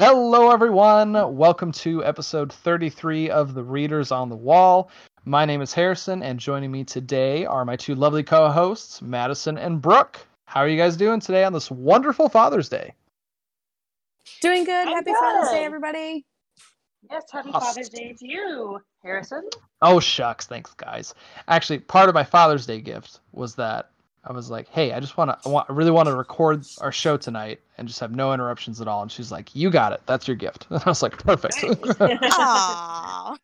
Hello, everyone. Welcome to episode 33 of The Readers on the Wall. My name is Harrison, and joining me today are my two lovely co hosts, Madison and Brooke. How are you guys doing today on this wonderful Father's Day? Doing good. I'm Happy Father's Day, everybody. Yes, happy Awesome. Father's Day to you, Harrison. Oh, shucks. Thanks, guys. Actually, part of my Father's Day gift was that I was like, hey, I just want to, I, want, I really want to record our show tonight and just have no interruptions at all. And she's like, you got it. That's your gift. And I was like, perfect. Aww.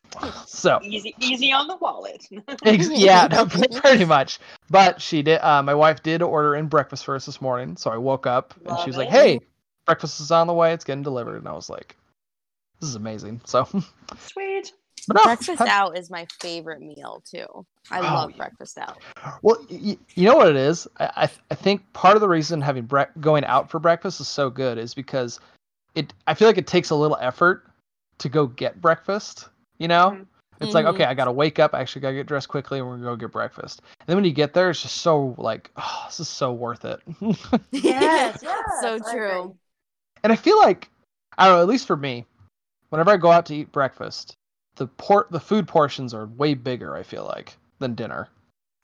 so, easy, easy on the wallet. Ex- yeah, no, pretty much. But she did. Uh, my wife did order in breakfast for us this morning, so I woke up and she Love was like, "Hey, breakfast is on the way. It's getting delivered." And I was like, "This is amazing." So, Sweet. But no, breakfast ha- out is my favorite meal too. I Oh, love yeah. breakfast out. Well, y- you know what it is. I, I I think part of the reason having bre- going out for breakfast is so good is because it. I feel like it takes a little effort to go get breakfast. You know. Mhm. It's like Mhm. okay, I gotta wake up. I actually gotta get dressed quickly, and we're gonna go get breakfast. And then when you get there, it's just so like, oh, this is so worth it. Yes, yes, so true. agree. And I feel like I don't know, at least for me, whenever I go out to eat breakfast, the port the food portions are way bigger, I feel like, than dinner.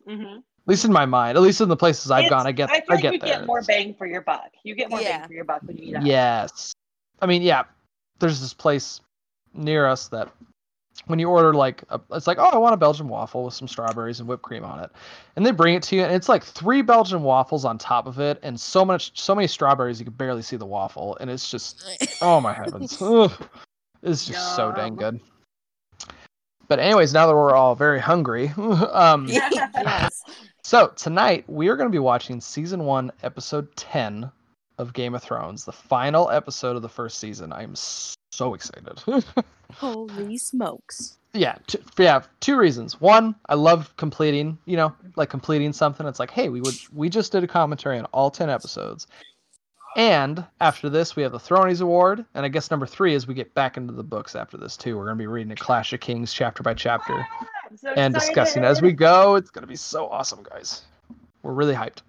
Mhm. At least in my mind. At least in the places I've It's- gone, I get I, feel I like get you there. get more bang for your buck. You get more Yeah. bang for your buck when you eat out. Yes. I mean, yeah. There's this place near us that when you order like a, it's like, oh, I want a Belgian waffle with some strawberries and whipped cream on it. And they bring it to you and it's like three Belgian waffles on top of it and so much so many strawberries you can barely see the waffle and it's just Oh my heavens. Ugh. It's just so dang good. But anyways, now that we're all very hungry, um yes. so tonight we are going to be watching season 1 episode 10 of Game of Thrones, the final episode of the first season. I'm so excited. Holy smokes. yeah, t- yeah, two reasons. One, I love completing, you know, like completing something. It's like, hey, we would we just did a commentary on all 10 episodes. And after this, we have the Thronies Award, and I guess number 3 is we get back into the books after this too. We're going to be reading a Clash of Kings chapter by chapter so and discussing as we go. It's gonna be so awesome, guys. We're really hyped.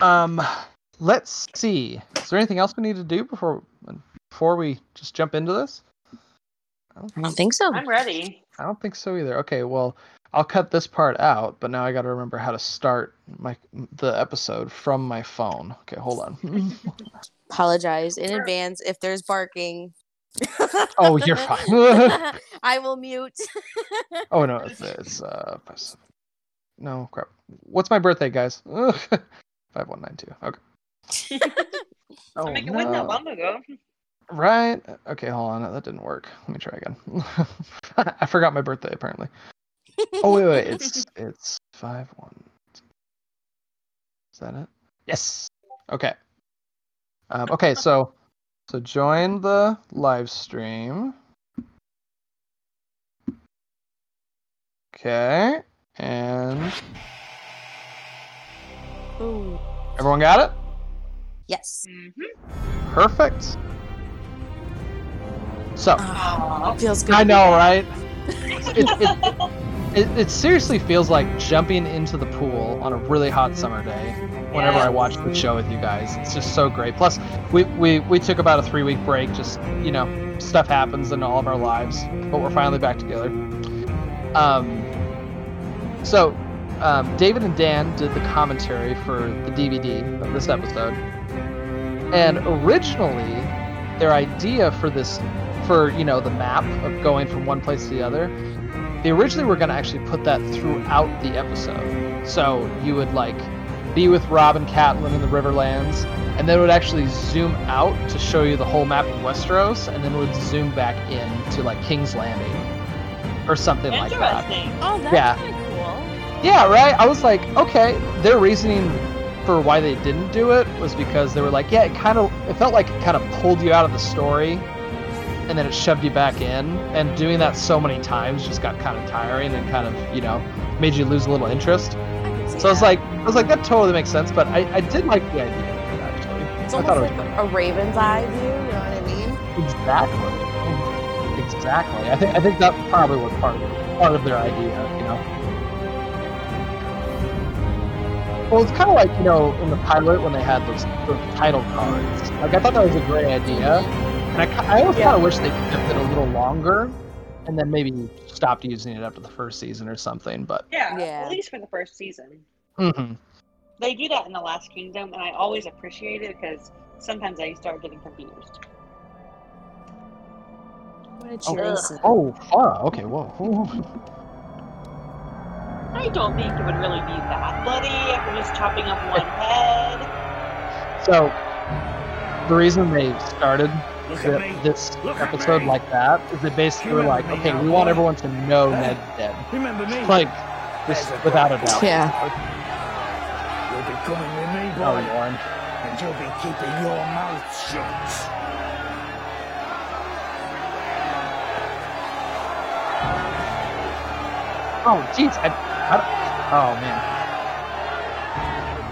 Um, let's see. Is there anything else we need to do before before we just jump into this? I don't, I don't think so. I'm ready. I don't think so either. Okay, well, I'll cut this part out, but now I got to remember how to start my the episode from my phone. Okay, hold on. Apologize in advance if there's barking. oh, you're fine. I will mute. oh no, it's, it's uh, no crap. What's my birthday, guys? Five one nine two. Okay. Oh, I make it win that no. long ago. Right. Okay, hold on. That didn't work. Let me try again. I forgot my birthday apparently. Oh wait, wait. It's it's five one. Is that it? Yes. Okay. Um, okay, so so join the live stream. Okay, and Ooh. everyone got it. Yes. Mm-hmm. Perfect. So. Ah, feels good. I know, right? It, it, it, it seriously feels like jumping into the pool on a really hot summer day whenever I watch the show with you guys. It's just so great. Plus, we, we, we took about a three week break. Just, you know, stuff happens in all of our lives, but we're finally back together. Um, so, um, David and Dan did the commentary for the DVD of this episode. And originally, their idea for this for you know the map of going from one place to the other they originally were going to actually put that throughout the episode so you would like be with robb and Catelyn in the riverlands and then it would actually zoom out to show you the whole map of westeros and then it would zoom back in to like king's landing or something like that Interesting. Oh, that's Yeah. kind of cool. yeah, right. I was like, okay. Their reasoning for why they didn't do it was because they were like, yeah, it kind of, it felt like it kind of pulled you out of the story, and then it shoved you back in. And doing that so many times just got kind of tiring and kind of, you know, made you lose a little interest. I So I was like, I was like, that totally makes sense. But I, I did like the idea of it, actually. it's I almost thought it like was a Raven's eye view. You know what I mean? exactly, exactly. I think I think that probably was part of part of their idea, you know. Well, it's kind of like you know in the pilot when they had those, those title cards. Like I thought that was a great idea, And I, I always Yeah. kind of wish they kept it a little longer, and then maybe stopped using it after the first season or something. But Yeah, Yeah. at least for the first season. mhm. They do that in the Last Kingdom, and I always appreciate it because sometimes I start getting confused. What did Oh. you reason? oh, Farah. Okay, whoa. whoa. I don't think it would really be that bloody after just chopping up one head. So the reason they started Look the, this Look episode like that is they basically were like, okay, now, we want everyone to know Huh? Ned's dead. Remember me? Like, just a without a doubt. Yeah. You'll be coming with me, oh, boy, Oh, Yoren. and you'll be keeping your mouth shut. Oh, jeez. I, I, don't- oh man.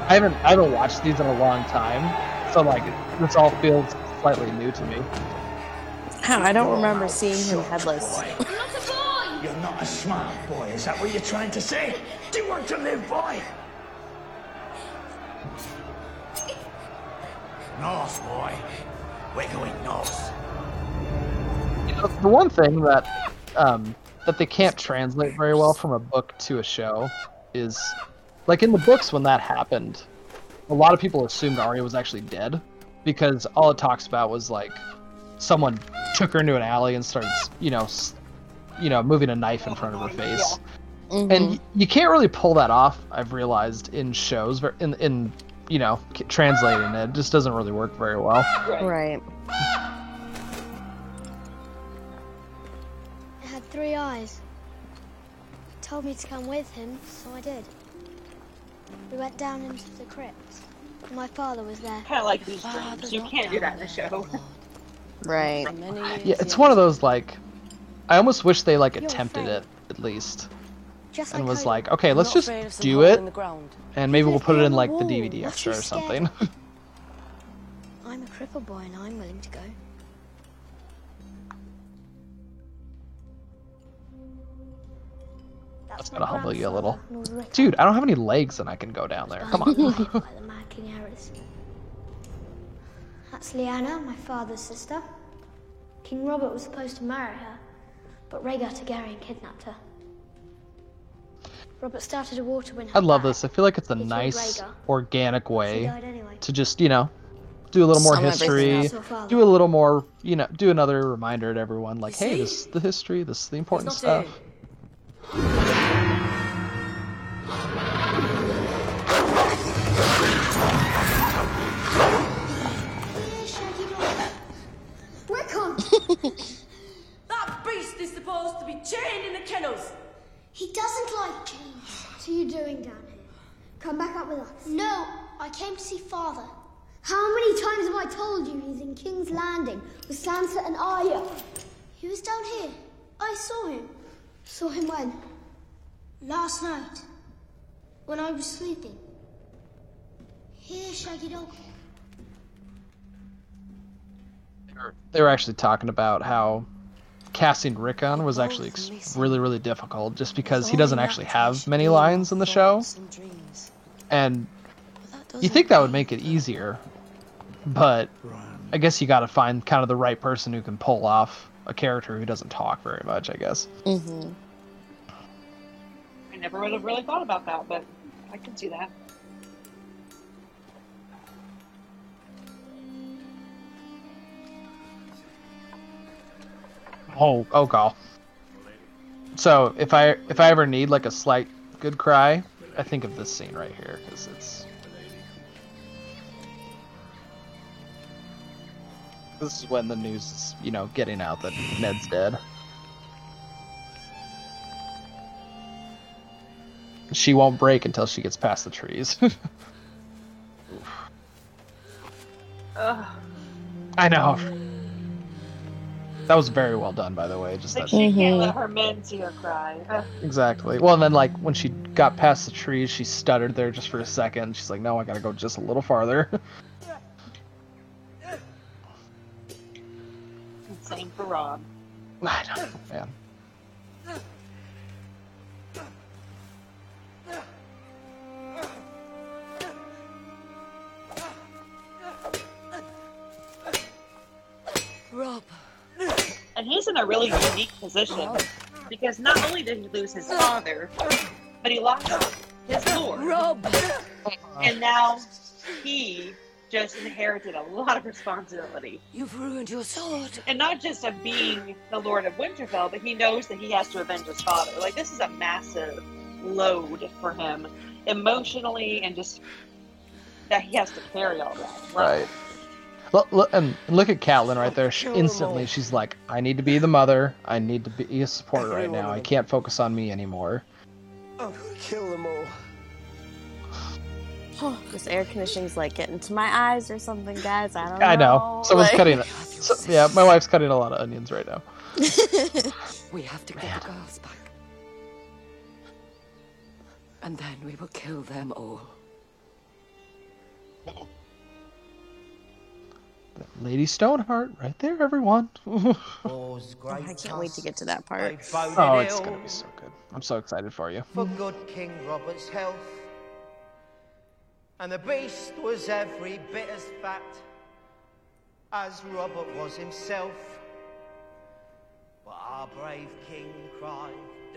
I haven't I haven't watched these in a long time, so like this all feels slightly new to me. How? I don't remember seeing him headless. Boy. You're not a smart boy, is that what you're trying to say? Do you want to live, boy? North, boy. We're going north. You know, the one thing that um, that they can't translate very well from a book to a show is like in the books when that happened, a lot of people assumed Arya was actually dead because all it talks about was like someone took her into an alley and started, you know, s- you know, moving a knife in front of her face. Mhm. and y- you can't really pull that off i've realized in shows ver- in in you know translating it, it just doesn't really work very well right. It had three eyes. He told me to come with him, so I did. We went down into the crypt. My father was there. Kind of like these dreams. You can't do that in a show. Right. yeah it's one of those like i almost wish they like attempted it at least Just and like was Odin. like okay let's just do it and maybe we'll put it in the like the dvd extra or something I'm a cripple boy and I'm willing to go. That's gonna humble you a little. Dude i don't have any legs and i can go down there come on Behind the the Mad King That's Lyanna, my father's sister. King Robert was supposed to marry her, but Rhaegar Targaryen kidnapped her. Robert started a war to win her i love back. this i feel like it's a He nice Rhaegar. organic way anyway. to just you know do a little more Sum everything history up. Saw father. do a little more you know do another reminder to everyone like hey see? this is the history this is the important not stuff That beast is supposed to be chained in the kennels. He doesn't like chains. What are you doing down here? Come back up with us. No, I came to see father. How many times have I told you he's in King's Landing with Sansa and Arya? He was down here. I saw him. Saw him when? Last night. When I was sleeping. Here, Shaggydog. They were actually talking about how casting Rickon was actually ex- really really difficult just because he doesn't actually have many lines in the show. and you think that would make it easier but I guess you got to find kind of the right person who can pull off a character who doesn't talk very much I guess. Mm-hmm. I never would have really thought about that, but I can see that. Oh, oh, god. So if I if I ever need like a slight good cry, I think of this scene right here because it's. This is when the news is, you know, getting out that Ned's dead. She won't break until she gets past the trees. I know. That was very well done, by the way. Just Like that she can't let her men see her cry. Exactly. Well, and then like when she got past the trees, she stuttered there just for a second. She's like, "No, I gotta go just a little farther." Same for Robb. I don't know, man. Robb. And he's in a really unique position because not only did he lose his father, but he lost his lord. Robb. And now he just inherited a lot of responsibility. You've ruined your sword. And not just of being the Lord of Winterfell, but he knows that he has to avenge his father. Like, this is a massive load for him, emotionally, and just that he has to carry all that. Right. Look, look, and look at Catelyn right there. She, instantly, she's like, "I need to be the mother. I need to be a support right now. I can't focus on me anymore." Oh, kill them all. this air conditioning's like getting to my eyes or something, guys. I don't know. I know. know. Someone's Like- cutting it. So, yeah, my wife's cutting a lot of onions right now. We have to get the girls back. And then we will kill them all. Lady Stoneheart, right there, everyone. oh, I can't wait to get to that part. Oh, it's gonna be so good. I'm so excited for you. for good King Robert's health. And the beast was every bit as fat as Robert was himself. But our brave king cried,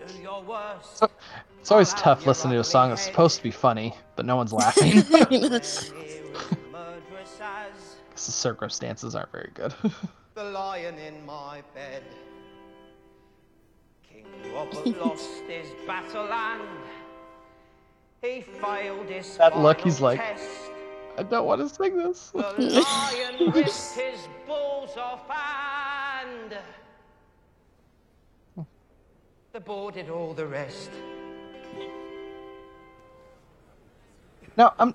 Do your worst. It's always tough listening to a song that's supposed to be funny, but no one's laughing. Circumstances aren't very good. the lion in my bed. King Robert lost his battle and he failed his That look, he's like- test. I don't want to sing this. The lion ripped his balls off and the boar did all the rest. Now I'm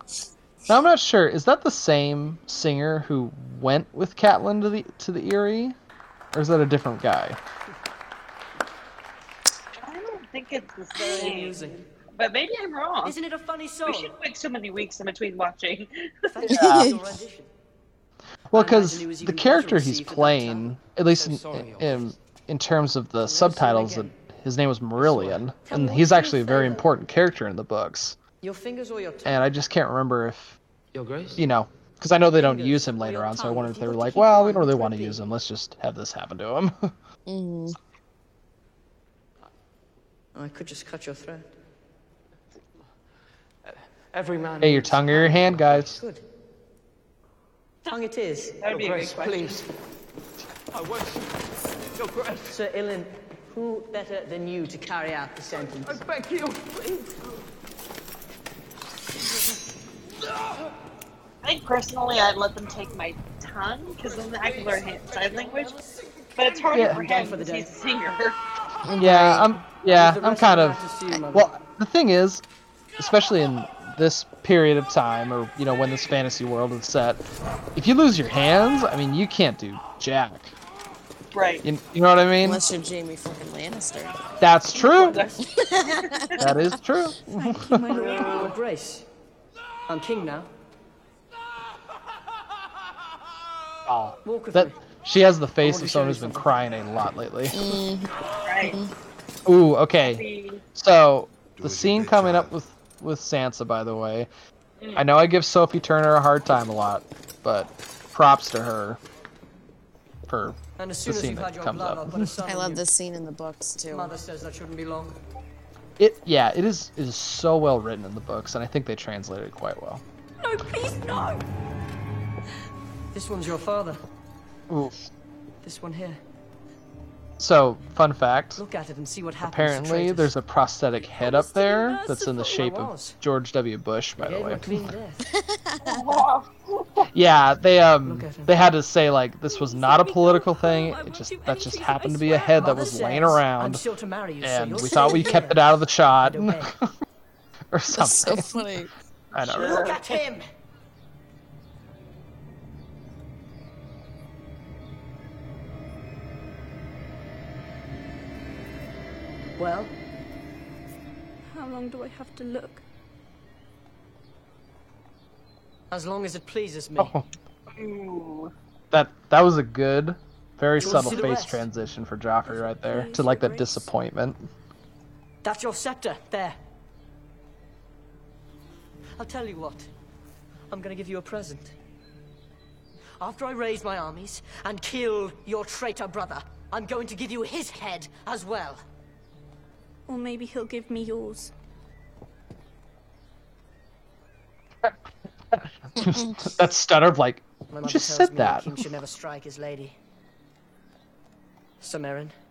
now I'm not sure. Is that the same singer who went with Catelyn to the to the Eyrie, or is that a different guy? I don't think it's the same. But maybe I'm wrong. Isn't it a funny song? We should wait so many weeks in between watching. Thank you for your rendition. Well, because imagine he was the character he's received at that playing, at least in, in in terms of the never see it subtitles, his name was Marillion, and he's actually a very important character in the books. Your fingers or your tongue? And I just can't remember if Your grace. you know, because I know they don't use him later on, so I tongue, wonder if if they were like, well, we don't really want to use him. Let's just have this happen to him. Mhm. I could just cut your throat. Every man. hey, your tongue or your hand, guys. Good. Tongue it is. That would be a good Grace, please. I worship your grace. Sir Ilyn, who better than you to carry out the sentence? I beg you, please. I think personally, I'd let them take my tongue because then I can learn hand- sign language. But it's harder Yeah. for him for the because day. he's a singer. Yeah, I'm. Yeah, I'm kind of of. the matches to you, Mother. Well, the thing is, especially in this period of time, or you know, when this fantasy world is set, if you lose your hands, I mean, you can't do jack. Right. You, you know what I mean? Unless you're Jaime fucking Lannister. That's true. that is true. Your Grace. I'm king now. Oh, Walk that she has the face of someone who's been crying a lot lately. Mm-hmm. Right. Ooh, okay. So the scene coming up with with Sansa, by the way, mm. I know I give Sophie Turner a hard time a lot, but props to her for And as the soon as scene you've that had comes blood, up. I'll put a son I on love you. this scene in the books too. Mother says that shouldn't be long. It yeah, it is it is so well written in the books, and I think they translated it quite well. No, please, no! This one's your father. Ooh. This one here. So, fun fact. Look at it and see what happens. Apparently, traitors. there's a prosthetic head up there that's in the shape of. George W. Bush, by the way. a clean death. Yeah, they um Look at him. they had to say like this was not a political thing. It just that just happened to be a head that was laying says I'm around, to marry you, and you'll we thought we kept it out of the shot, and obey. or That's so something. funny. I know. Sure. Look at him! Well, How long do I have to look? as long as it pleases me. Oh, that that was a good, very Do you want to subtle face rest? transition for Joffrey right there to like that disappointment. That's your scepter, there. I'll tell you what. I'm gonna give you a present. after I raise my armies and kill your traitor brother, I'm going to give you his head as well. Or maybe he'll give me yours. that stutter of like, My mother just tells said me that? The king should never strike his lady. Samarin. Yeah,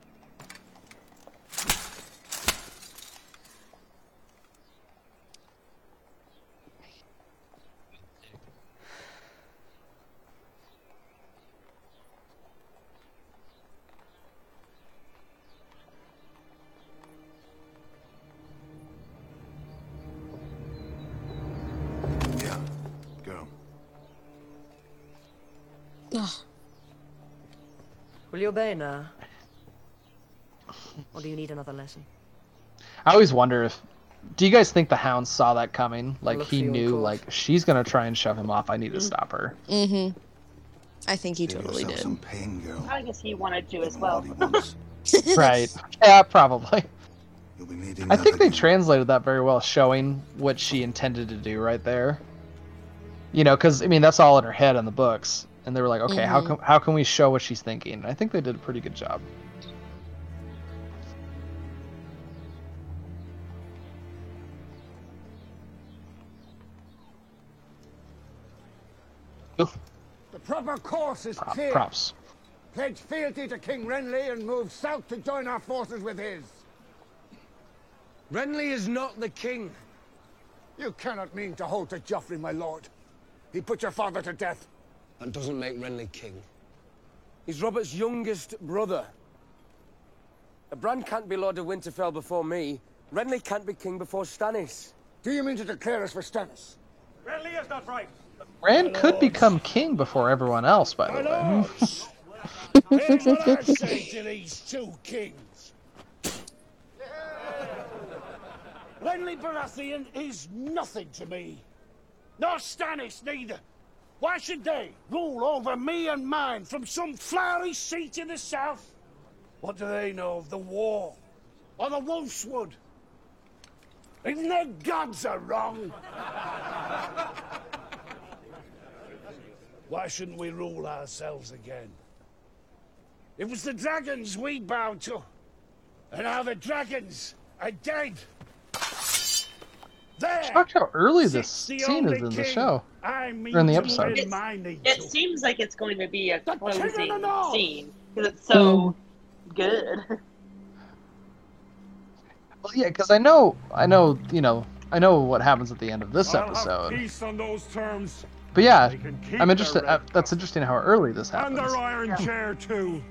obey now? Or do you need another lesson? I always wonder if. Do you guys think the Hound saw that coming? Like Look he knew, course. like she's gonna try and shove him off. I need to stop her. Mm-hmm. I think he Save totally yourself did. some pain, girl. I guess he wanted to as well. what he wants. right? Yeah, probably. You'll be needing I think they again. translated that very well, showing what she intended to do right there. You know, because I mean that's all in her head in the books, and they were like, okay, how Mhm. can how can we show what she's thinking? And I think they did a pretty good job. Oof, The proper course is prop- clear. props. Pledge fealty to King Renly and move south to join our forces with his. Renly is not the king. You cannot mean to hold to Joffrey, my lord. He put your father to death. That doesn't make Renly king. He's Robert's youngest brother. Bran can't be Lord of Winterfell before me. Renly can't be king before Stannis. Do you mean to declare us for Stannis? Renly is not right. Rand could become king before everyone else, by the way. Hear what I say to these two kings. Renly Baratheon is nothing to me. Nor Stannis neither. Why should they rule over me and mine from some flowery seat in the south? What do they know of the war? Or the Wolfswood? Even their gods are wrong. Why shouldn't we rule ourselves again? It was the dragons we bowed to. And now the dragons are dead. There! Shocked how early this scene is in the show. I mean Or in the episode. win my It seems like it's going to be a King of the closing scene because it's so good. Well, yeah, because I know, I know, you know, I know what happens at the end of this I'll episode. peace on those terms. But yeah, They can keep I'm interested. red Uh, that's interesting how early this happens. And happens. their iron chair too.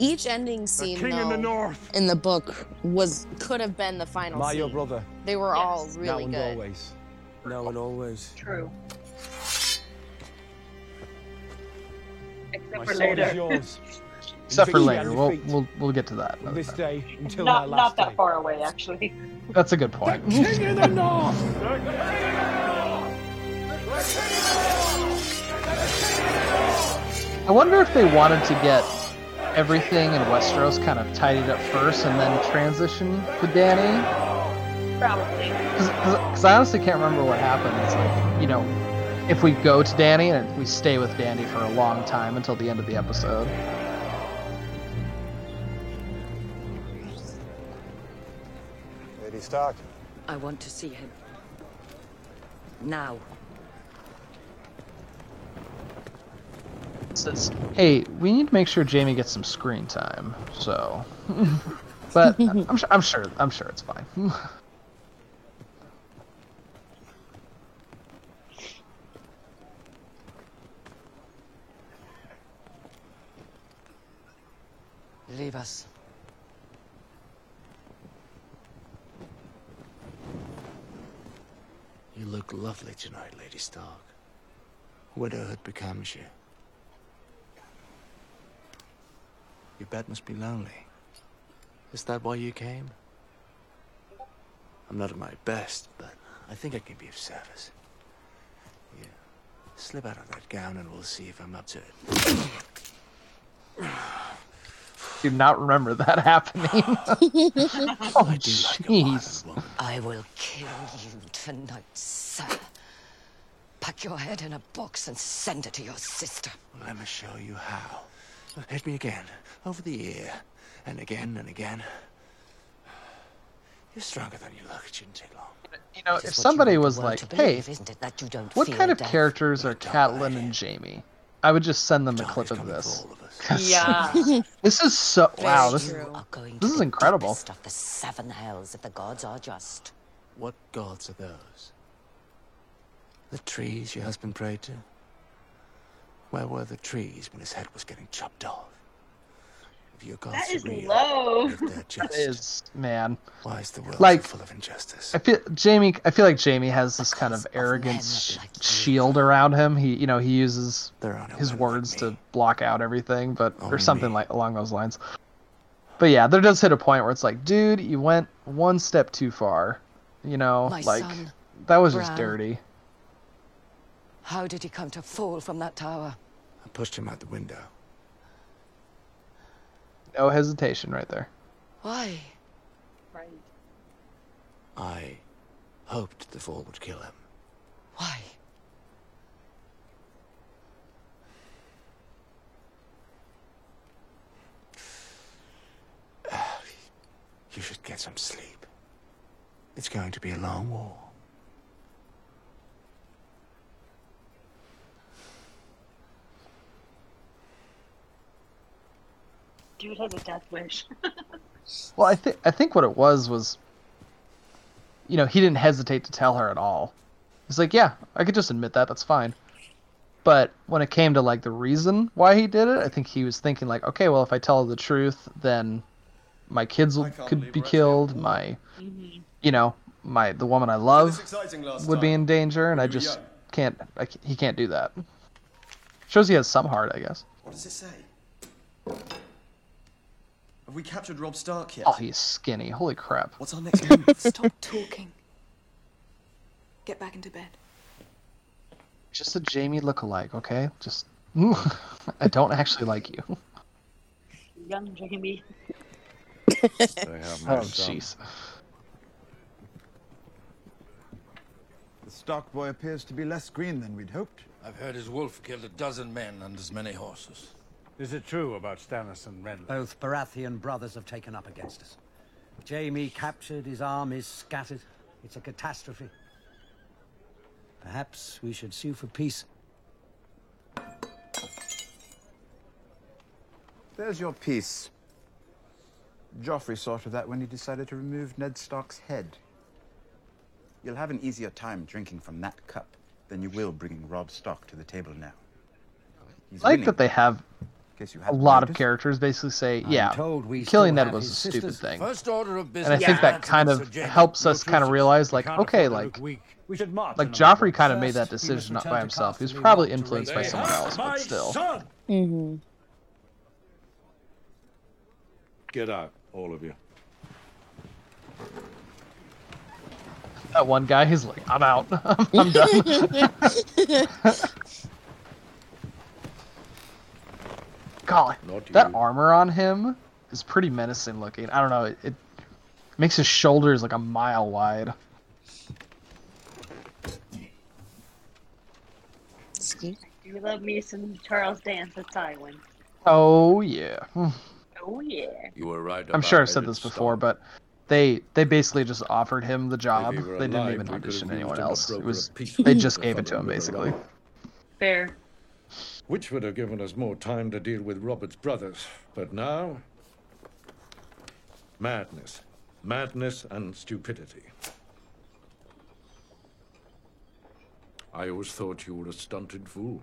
Each ending The scene, king in the though, north. in the book was could have been the final Am I your brother? They were all Yes. really now and good. always. Now and always. True. Except My for sword is later. yours. Except for later, we'll we'll we'll get to that. This time. day until my not last not day. that far away, actually. That's a good point. The King in the north. I wonder if they wanted to get everything in Westeros kind of tidied up first and then transition to Dany. Probably. Because I honestly can't remember what happened. It's like, you know, if we go to Dany and we stay with Dany for a long time until the end of the episode. Lady Stark. I want to see him. Now. Says, "Hey, we need to make sure Jaime gets some screen time." So, but I'm sure, I'm sure, I'm sure it's fine. Leave us. You look lovely tonight, Lady Stark. Widowhood becomes you. Your bed must be lonely. Is that why you came? I'm not at my best, but I think I can be of service. Yeah. Slip out of that gown and we'll see if I'm up to it. Do not remember that happening. oh, jeez. I will kill you tonight, sir. pack your head in a box and send it to your sister. Let me show you how. Hit me again, over the ear, and again and again. You're stronger than you look. It shouldn't take long. You know, if is what you somebody was like, "Hey, believe, isn't it, that you don't what kind of death?" characters are Catelyn and Jaime?" I would just send them a clip of this. 'Cause Yeah. this is so wow. This is true. Are going this is incredible. deepest of the seven hells if the gods are just. What gods are those? The trees your husband prayed to? Where were the trees when his head was getting chopped off? If your gods That are is real, uh, low. if just, is man. why is the world Like- so full of injustice? I feel Jaime. I feel like Jaime has this kind of arrogant sh- shield around him. He, you know, he uses no his words to block out everything, but or something me. like along those lines. But yeah, there does hit a point where it's like, dude, you went one step too far. You know, My like son, that was just dirty. How did he come to fall from that tower? I pushed him out the window. No hesitation right there. Why? Right. I hoped the fall would kill him. Why? You should get some sleep. It's going to be a long war. Dude has a death wish. Well, I think I think what it was was, you know, he didn't hesitate to tell her at all. He's like, yeah, I could just admit that. That's fine. But when it came to like the reason why he did it, I think he was thinking like, okay, well, if I tell her the truth, then my kids will, could be killed. My, mm-hmm. you know, my the woman I love would be in danger, and I just can't. I, c- he can't do that. Shows he has some heart, I guess. What does it say? Have we captured Robb Stark yet? Oh, he's skinny. Holy crap. What's our next move? Stop talking. Get back into bed. Just a Jaime lookalike, okay? Just I don't actually like you. Young Jaime. Oh jeez. The Stark boy appears to be less green than we'd hoped. I've heard his wolf killed a dozen men and as many horses. Is it true about Stannis and Renly? Both Baratheon brothers have taken up against us. Jaime captured, his armies scattered. It's a catastrophe. Perhaps we should sue for peace. There's your peace. Joffrey saw to that when he decided to remove Ned Stark's head. You'll have an easier time drinking from that cup than you will bringing Robb Stark to the table now. He's I like winning. that they have Guess you a hadn't lot of characters basically say, yeah, killing still Ned was a stupid thing. First order of And business. I think that kind of helps us kind of realize, like, okay, like. We should march like Joffrey way. kind of made that First, we must decision not by himself. He was probably influenced by someone else, but still. Mm-hmm. Get out, all of you. That one guy, he's like, I'm out. I'm done. Golly, that armor on him is pretty menacing looking. I don't know, it, it makes his shoulders like a mile wide. Excuse You love me some Charles Dance at Tywin. Oh yeah. Hmm. Oh yeah. You were right I'm sure I've said this before, but they they basically just offered him the job. If he were They didn't even audition anyone else. It was they just gave it to him basically. Fair. Which would have given us more time to deal with Robert's brothers. But now. Madness. Madness and stupidity. I always thought you were a stunted fool.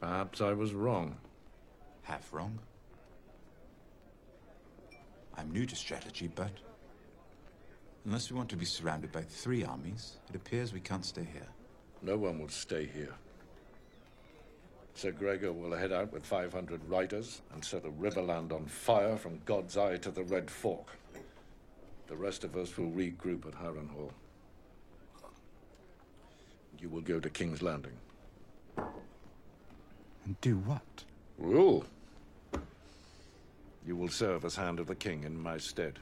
Perhaps I was wrong. Half wrong. I'm new to strategy, but unless we want to be surrounded by three armies, it appears we can't stay here. No one will stay here. Sir Gregor will head out with 500 riders and set a riverland on fire from God's Eye to the Red Fork. The rest of us will regroup at Harrenhal. You will go to King's Landing. And do what? Rule. You will serve as Hand of the King in my stead.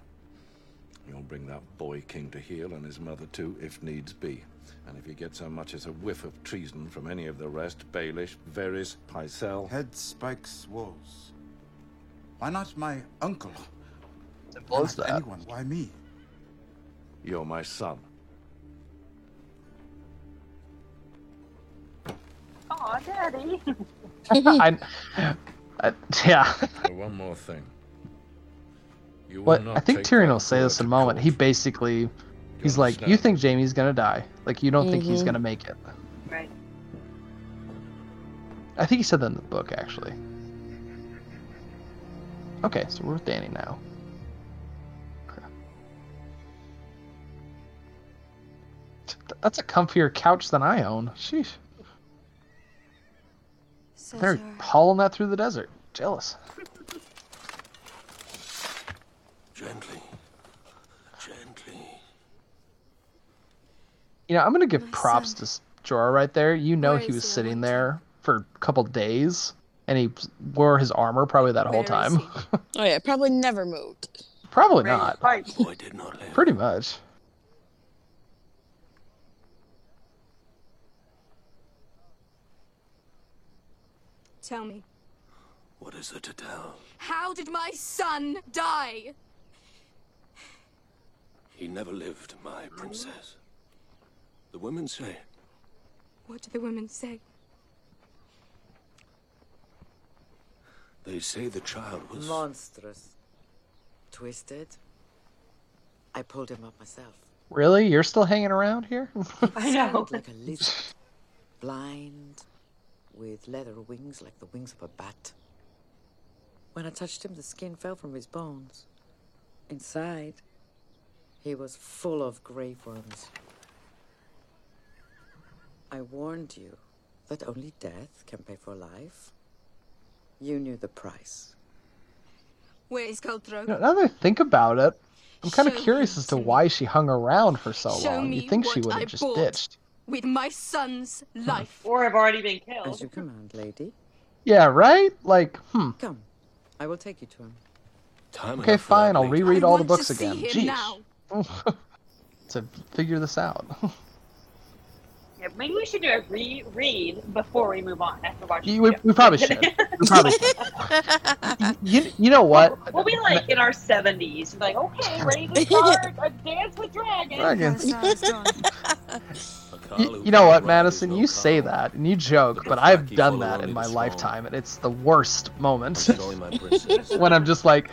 You'll bring that boy king to heel and his mother too, if needs be. And if you get so much as a whiff of treason from any of the rest, Baelish, Varys, Pycelle... Head spikes walls. Why not my uncle? Simple Why as not that. anyone? Why me? You're my son. Aw, Daddy. I, I, yeah. Oh, one more thing. You will What not I think take Tyrion will say this in a moment. He basically, he's like, you think Jaime's gonna die? Like you don't think he's Mhm. gonna make it? Right. I think he said that in the book actually. Okay, so we're with Dany now. That's a comfier couch than I own. Sheesh. They're hauling that through the desert. Jealous. Gently. Gently. You know, I'm gonna give props to S- Jorah right there. You know Where he was he? Sitting want there for a couple days, and he wore his armor probably that whole time. Oh yeah, probably never moved. probably not. Boy oh, did not live. Pretty much. Tell me, What is there to tell? how did my son die? He never lived, my princess. The women say What do the women say? they say the child was Monstrous. Twisted. I pulled him up myself. Really? You're still hanging around here? I know. Like a lizard. Blind, with leather wings like the wings of a bat. When I touched him, the skin fell from his bones. Inside, he was full of grave worms. I warned you that only death can pay for life. You knew the price. Where is Goldthroat? You know, now that I think about it, I'm kind of curious as to why she hung around for so Show long. me You think she would I have just bought. ditched? With my son's life. Or have already been killed. As you command, lady. Yeah, right? Like, hmm. Come, I will take you to him. time Okay, enough for that fine. I'll reread I all the books again. him Jeez. to figure this out. Yeah, maybe we should do a reread before we move on after watching. You- we, we probably should. We probably should. You, you know what? We'll be like in our seventies, like okay, ready to start a dance with dragons. Dragons. You, you know what, Madison? You say that and you joke, but I've done that in my lifetime, and it's the worst moment. Only my princess. when I'm just like,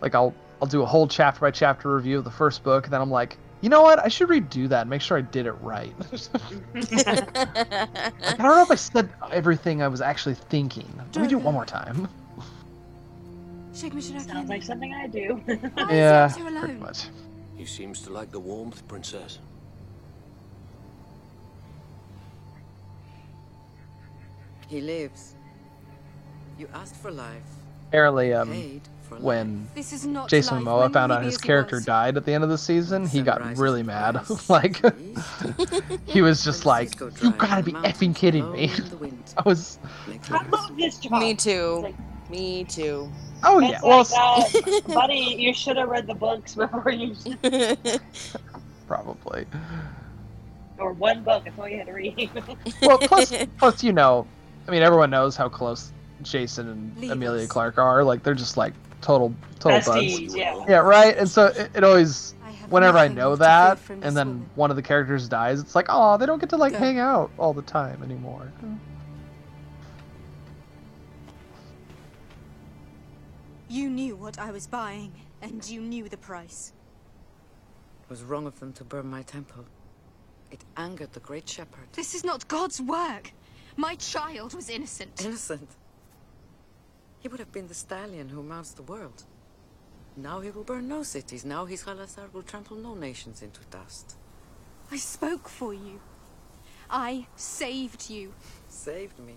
like I'll I'll do a whole chapter by chapter review of the first book, and then I'm like, you know what? I should redo that and make sure I did it right. like, I don't know if I said everything I was actually thinking. Let me do it one more time. Sounds like something I do. yeah, pretty much. He seems to like the warmth, princess. He lives. You asked for life. Apparently, um, Paid for life. When This is not Jason life. Momoa When found out his be as he character died at the end of the season, he got really mad. like, he was just like, "You gotta be effing kidding me!" in the wind. I was, I love this job. Me too. Like, Me too. oh it's yeah, well, like, uh, buddy, you should have read the books before you, probably. or one book. That's all you had to read. Well, plus, plus, you know, I mean, everyone knows how close Jason and Leave Emilia us. Clarke are. Like, they're just like total, total buds. Yeah. Yeah, right. And so it, it always, whenever I know that, and then woman. one of the characters dies, it's like, oh, they don't get to like Go. hang out all the time anymore. Mm. You knew what I was buying, and you knew the price. It was wrong of them to burn my temple. It angered the great shepherd. This is not God's work. My child was innocent. Innocent. He would have been the stallion who mounts the world. Now he will burn no cities. Now his khalasar will trample no nations into dust. I spoke for you. I saved you. Saved me.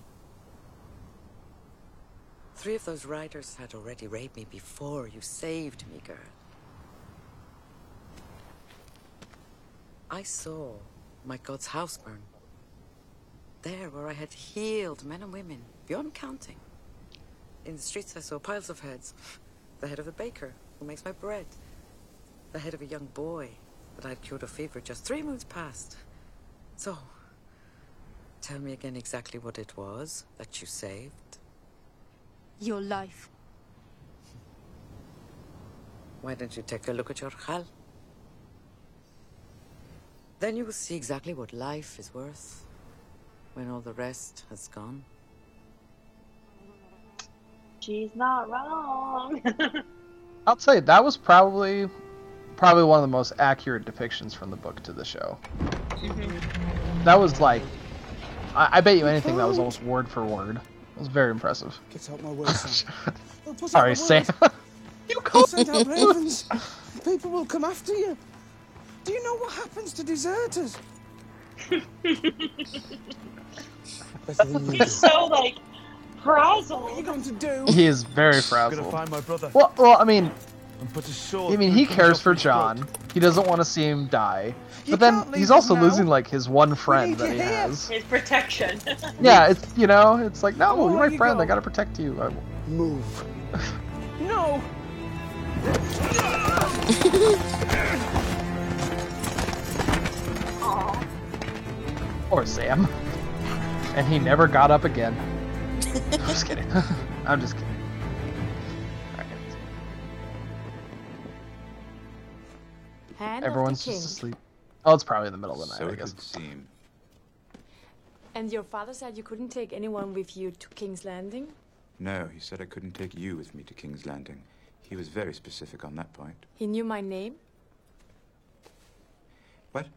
Three of those riders had already raped me before you saved me, girl. I saw my god's house burn. There where I had healed men and women, beyond counting. In the streets I saw piles of heads. The head of a baker who makes my bread. the head of a young boy that I'd cured of fever just three moons past. So, tell me again exactly what it was that you saved. Your life. Why don't you take a look at your khal? Then you will see exactly what life is worth when all the rest has gone. She's not wrong. I'll tell you that was probably probably one of the most accurate depictions from the book to the show. Mm-hmm. That was like, I, I bet you anything that was almost word for word. It was very impressive. Get out my way, Sam. Oh, Sorry, my Sam. way. I'll send out ravens. People will come after you. Do you know what happens to deserters? Better than you do. He's so like frazzled. What are you going to do? He is very Gonna frazzled. find my brother. Well, well, I mean, And put a sword I mean, he cares for Joffrey's Jon. He doesn't want to see him die. You But then he's also now. losing like his one friend that he here. has. His protection. Yeah, it's you know, it's like no, Come you're where my you friend. I gotta protect you. I- Move. No. Poor Sam. And he never got up again. I'm just kidding. I'm just kidding. Alright. Hand Everyone's of the king. just asleep. Oh, it's probably in the middle of the night, I guess. seem. And your father said you couldn't take anyone with you to King's Landing? No, he said I couldn't take you with me to King's Landing. He was very specific on that point. He knew my name? What?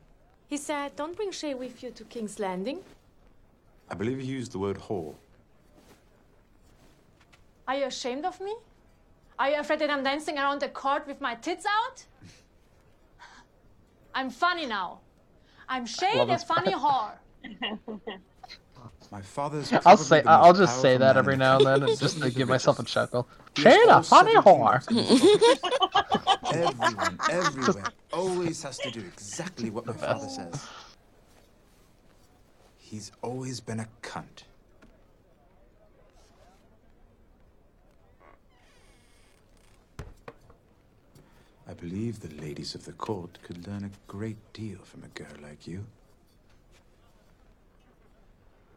He said, don't bring Shae with you to King's Landing. I believe he used the word whore. Are you ashamed of me? Are you afraid that I'm dancing around the court with my tits out? I'm funny now. I'm Shae Love the funny whore. My father's. I'll say I'll just say that every now and then, kingdoms, just to give myself a chuckle. He has Shayna, funny seven whore. kingdoms in his Everyone, everywhere, always has to do exactly what my father says. He's always been a cunt. I believe the ladies of the court could learn a great deal from a girl like you.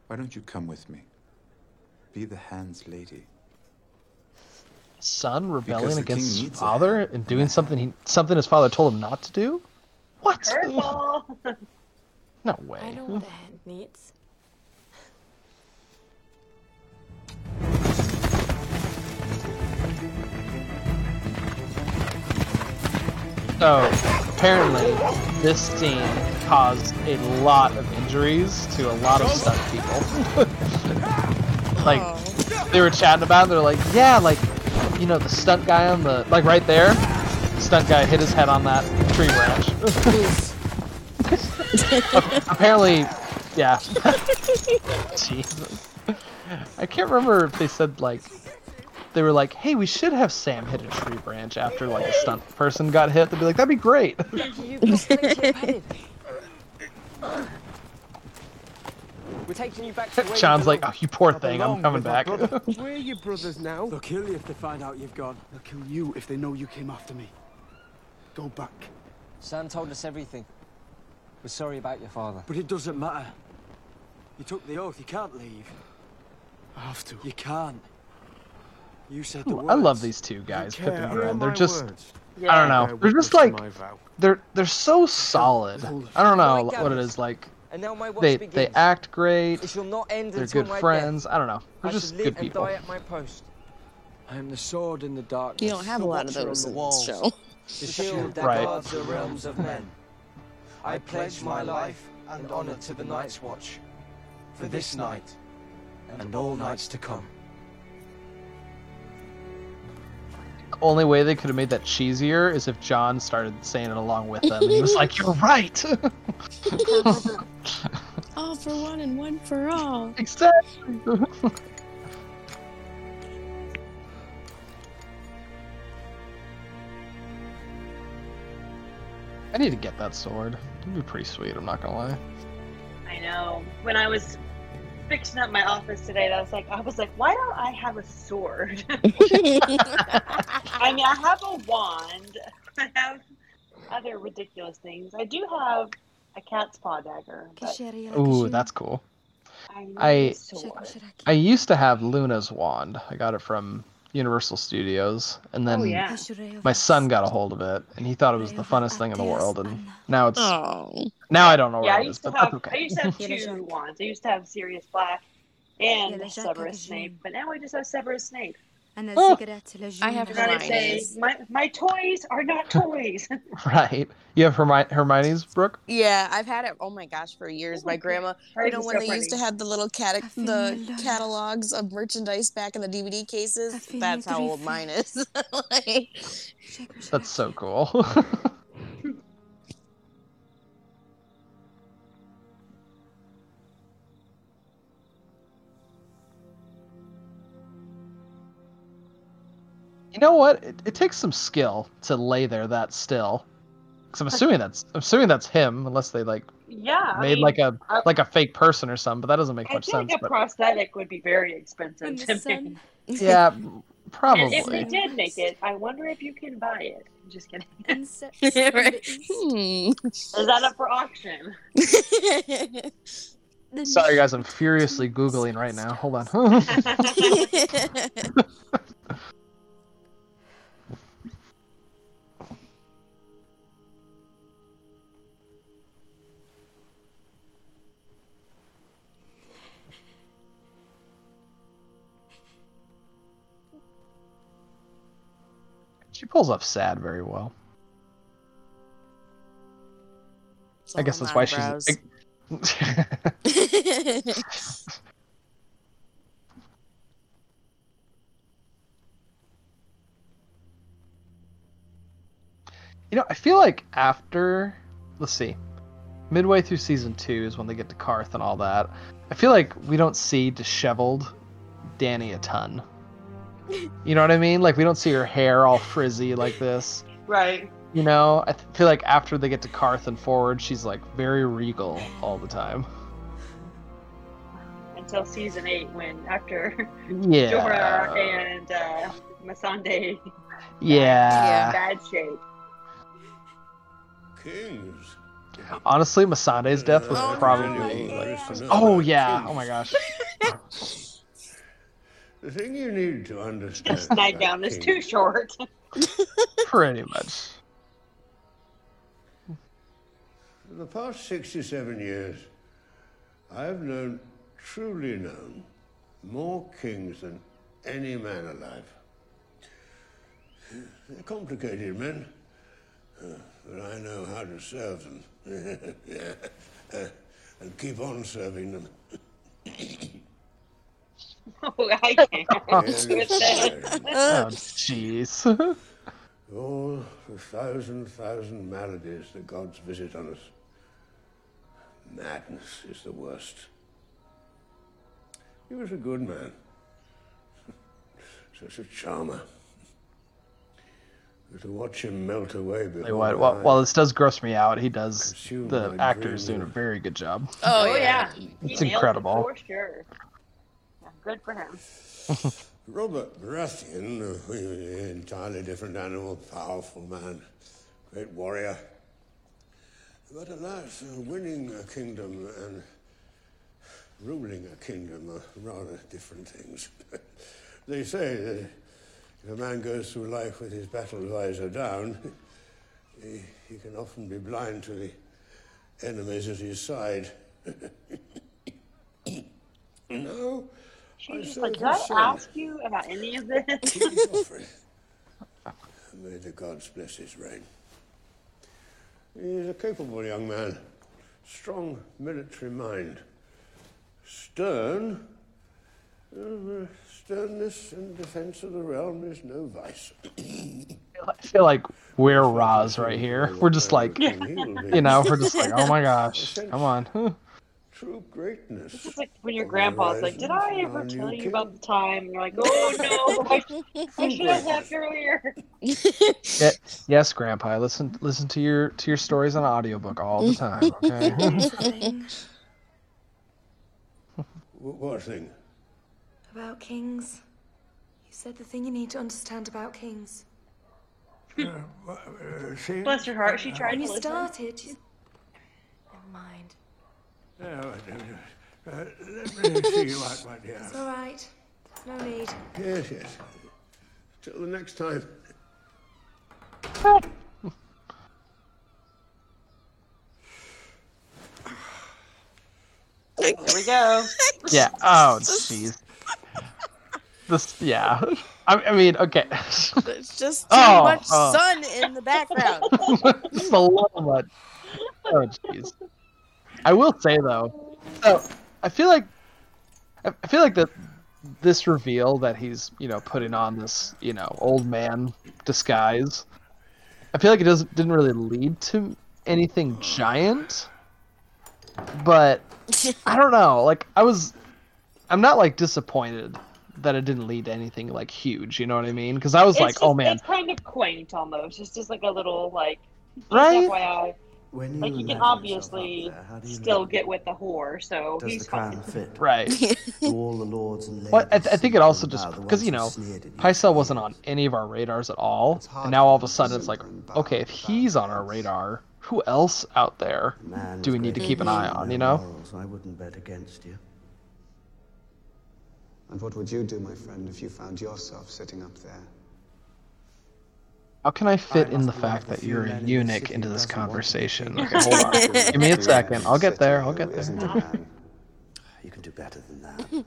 Why don't you come with me? Be the hand's lady. Son rebelling Because the king against his father and doing something he something his father told him not to do? What? Curveball. No I way. know what a hand needs. So apparently, this scene caused a lot of injuries to a lot of stunt people. like oh. they were chatting about, it, they're like, yeah, like you know the stunt guy on the like right there, the stunt guy hit his head on that tree branch. apparently, yeah. Jesus. I can't remember if they said like they were like, "Hey, we should have Sam hit a tree branch after like a stunt person got hit." They'd be like, "That'd be great." We're taking you back to Sean's like, "Oh, you poor thing, I'm coming back." brother. Where are your brothers now? They'll kill you if they find out you've gone. They'll kill you if they know you came after me. Go back. Sam told us everything. We're sorry about your father. But it doesn't matter. You took the oath, you can't leave. I have to. You can't. You said the Ooh, words. I love these two guys, care. Pyp and Hear They're just, words. I don't know, Bear they're just like they're they're so solid. I don't know Right, um, what it Gareth. is like. And now my watch They begins. they act great. It shall not end They're until good my friends. Death. I don't know. They're I just shall live good and people. die at my post. I am the sword in the darkness. You don't have the a lot of those in walls, this show. The shield that Right. guards the realms of men. I pledge my life and honor to the Night's Watch. For this night and all nights to come. Only way they could have made that cheesier is if Jon started saying it along with them, and he was like, "You're right." All for one and one for all. exactly. I need to get that sword. It'd be pretty sweet. I'm not gonna lie. I know. When I was fixing up my office today, I was like, I was like, why don't I have a sword? I mean, I have a wand. I have other ridiculous things. I do have a cat's paw dagger. But Ooh, that's cool. I need I a sword. I used to have Luna's wand. I got it from Universal Studios, and then Oh, yeah. my son got a hold of it, and he thought it was the funnest thing in the world. And now it's Oh. now I don't know Yeah, where I it is, used to that's have. I used to have two wands. I used to have Sirius Black and Severus Snape, but now I just have Severus Snape. And Oh, I have I'm to say Hermione's. my my toys are not toys. right. You have Hermi- Hermione's, Brooke. Yeah, I've had it. Oh my gosh, for years. Oh my grandma, you know, when so they used to have the little cat, the catalogs of merchandise back in the DVD cases. That's how old mine is. like, That's so cool. you know what? It, it takes some skill to lay there that still. Cause I'm assuming that's I'm assuming that's him, unless they like Yeah, I made mean, like a I- like a fake person or something. But that doesn't make I much feel sense. like a but- prosthetic would be very expensive to make. yeah, And if probably. they did make it, I wonder if you can buy it. I'm just kidding. right. Hmm. Is that up for auction? Sorry guys, I'm furiously googling right now. Hold on. She pulls off sad very well. I guess that's why she's. You know, I feel like after, let's see, midway through season two is when they get to Qarth and all that. I feel like we don't see disheveled Dany a ton. You know what I mean? Like we don't see her hair all frizzy like this. Right. You know, I th- feel like after they get to Qarth and forward, she's like very regal all the time. Until season eight, when after Yeah. Jorah and uh, Missandei Yeah. bad shape. Kings. Honestly, Missandei's death was Oh, probably no. like, oh yeah, oh my gosh. The thing you need to understand. This nightgown about is too short. Pretty much. For the past 67 years, I have known, truly known, more kings than any man alive. They're complicated men, but I know how to serve them. And keep on serving them. Oh, I can't. Oh, very With that. Oh jeez. All the thousand, thousand maladies the gods visit on us. Madness is the worst. He was a good man. Such a charmer. To watch him melt away before Like, what, my while, this does gross me out, he does. Consume The my actor is dream doing a very good job. Oh, oh yeah. He It's nailed it incredible. For sure. Good for him. Robert Baratheon, an entirely different animal, powerful man, great warrior. But alas, uh, winning a kingdom and ruling a kingdom are rather different things. they say that if a man goes through life with his battle visor down, he, he can often be blind to the enemies at his side. no, She's just like, did I son. ask you about any of this? May the gods bless his reign. He's a capable young man, strong military mind, stern. Uh, sternness in defense of the realm is no vice. I feel like we're Ros right here. We're just like, you know, we're just like, oh my gosh, come on. True greatness. It's just like when your grandpa's like, did I ever tell you about the time? And you're like, oh no, I, I should have left earlier. Yeah, yes, Grandpa. Listen listen to your to your stories on audiobook all the time. Okay. Wh- What thing? About kings. You said the thing you need to understand about kings. Uh, uh, see? Bless her heart, she tried When you listen. started, just... Never mind. Uh, uh, let me see you out, my dear. It's all right. No need. Yes, yes. Till the next time. There we go. Yeah. Oh, jeez. This. Yeah. I, I mean, okay. There's just too Oh, much oh. sun in the background. Just a little much. Oh, jeez. I will say though, so I feel like I feel like that this reveal that he's you know putting on this you know old man disguise. I feel like it doesn't didn't really lead to anything giant, but I don't know. Like I was, I'm not like disappointed that it didn't lead to anything like huge. You know what I mean? Because I was It's like, oh, just- oh man, it's kind of quaint almost. It's just like a little like, Right? FYI. When you Like he can obviously yourself there, how do you still know? get with the whore, so Does he's the fine. fit? Right. Do all the lords and ladies Well, I, th- I think it also just because you know, sneered? Pycelle wasn't on any of our radars at all, and now all of a sudden it's like, okay, if he's on our radar, who else out there Man do we need to keep an eye on? You know? I wouldn't bet against you. And what would you do, my friend, if you found yourself sitting up there? How can I fit I in the must be one fact that you're a eunuch into this doesn't want to be conversation? Okay, hold on. Give me a second. I'll get there. I'll get there. You can do better than that.